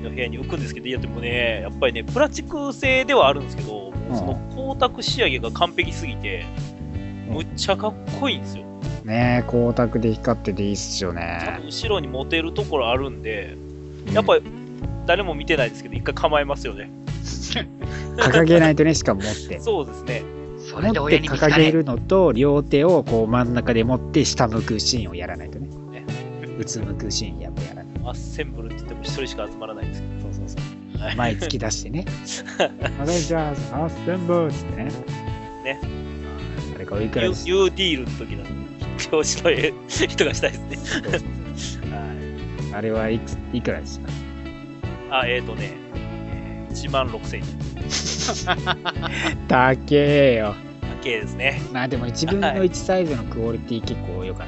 の部屋に浮くんですけど、いやでもね、やっぱりね、プラスチック製ではあるんですけど、その光沢仕上げが完璧すぎて、うんむっちゃかっこいいんですよ。ねえ、光沢で光ってていいっすよ多ね分。後ろに持てるところあるんで、やっぱり誰も見てないですけど、一回構えますよね。掲げないとね、しかも持って。そうですね。それで持って掲げるのと、両手をこう真ん中で持って下向くシーンをやらないとねね。うつむくシーンやっぱやらない。アッセンブルって言っても一人しか集まらないんですけそうそうそう。ど。はい前突き出してね。アベンジャーズ、アッセンブルってね。ね。あれかおいくらです？U ディールの時の表紙の絵人がしたいですね。はいあれはいくついくらですか？あ、えっ、ー、とね、えー1万6000円。高えよ。だけですね。まあでも1分の1サイズのクオリティ結構良かっ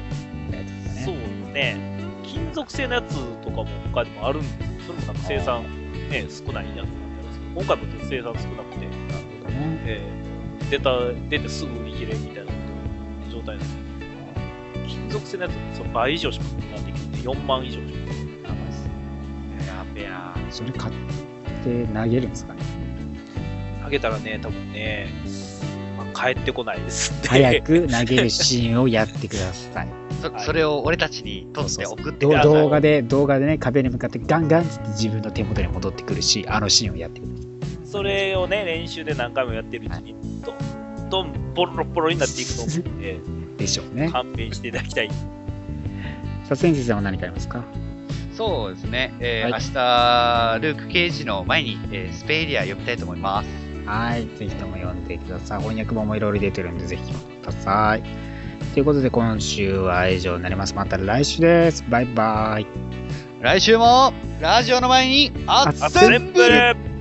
たやつだそうね。ですね。金属製のやつとかも他にもあるんですけど、それもなんか生産、ね、少ないやつなんですけど、今回も生産少なくて、ね。えー出た、出てすぐ売り切れみたいな状態なんですけど、金属製のやつその倍以上しかなってきて、4万以上しかやべえな。それ買って投げるんですかね？投げたらね、多分ね、まあ、帰ってこないですんで。早く投げるシーンをやってください。そはいそれを俺たちに撮って送ってどください。動画で、動画でね、壁に向かってガンガンって自分の手元に戻ってくるし、あのシーンをやってくる。それをね、練習で何回もやってるうちに、どんどんボロボロになっていくと思うんで、でしょうね。勘弁していただきたい。さあ、先生さんは何かありますか？そうですね。えーはい明日、ルーク刑事の前に、えースペイリア読みたいと思います。はい。ぜひとも読んでください。翻訳本もいろいろ出てるんで、ぜひ読んでください。ということで、今週は以上になります。また来週です。バイバイ。来週も、ラジオの前に、あっあせんぶる全部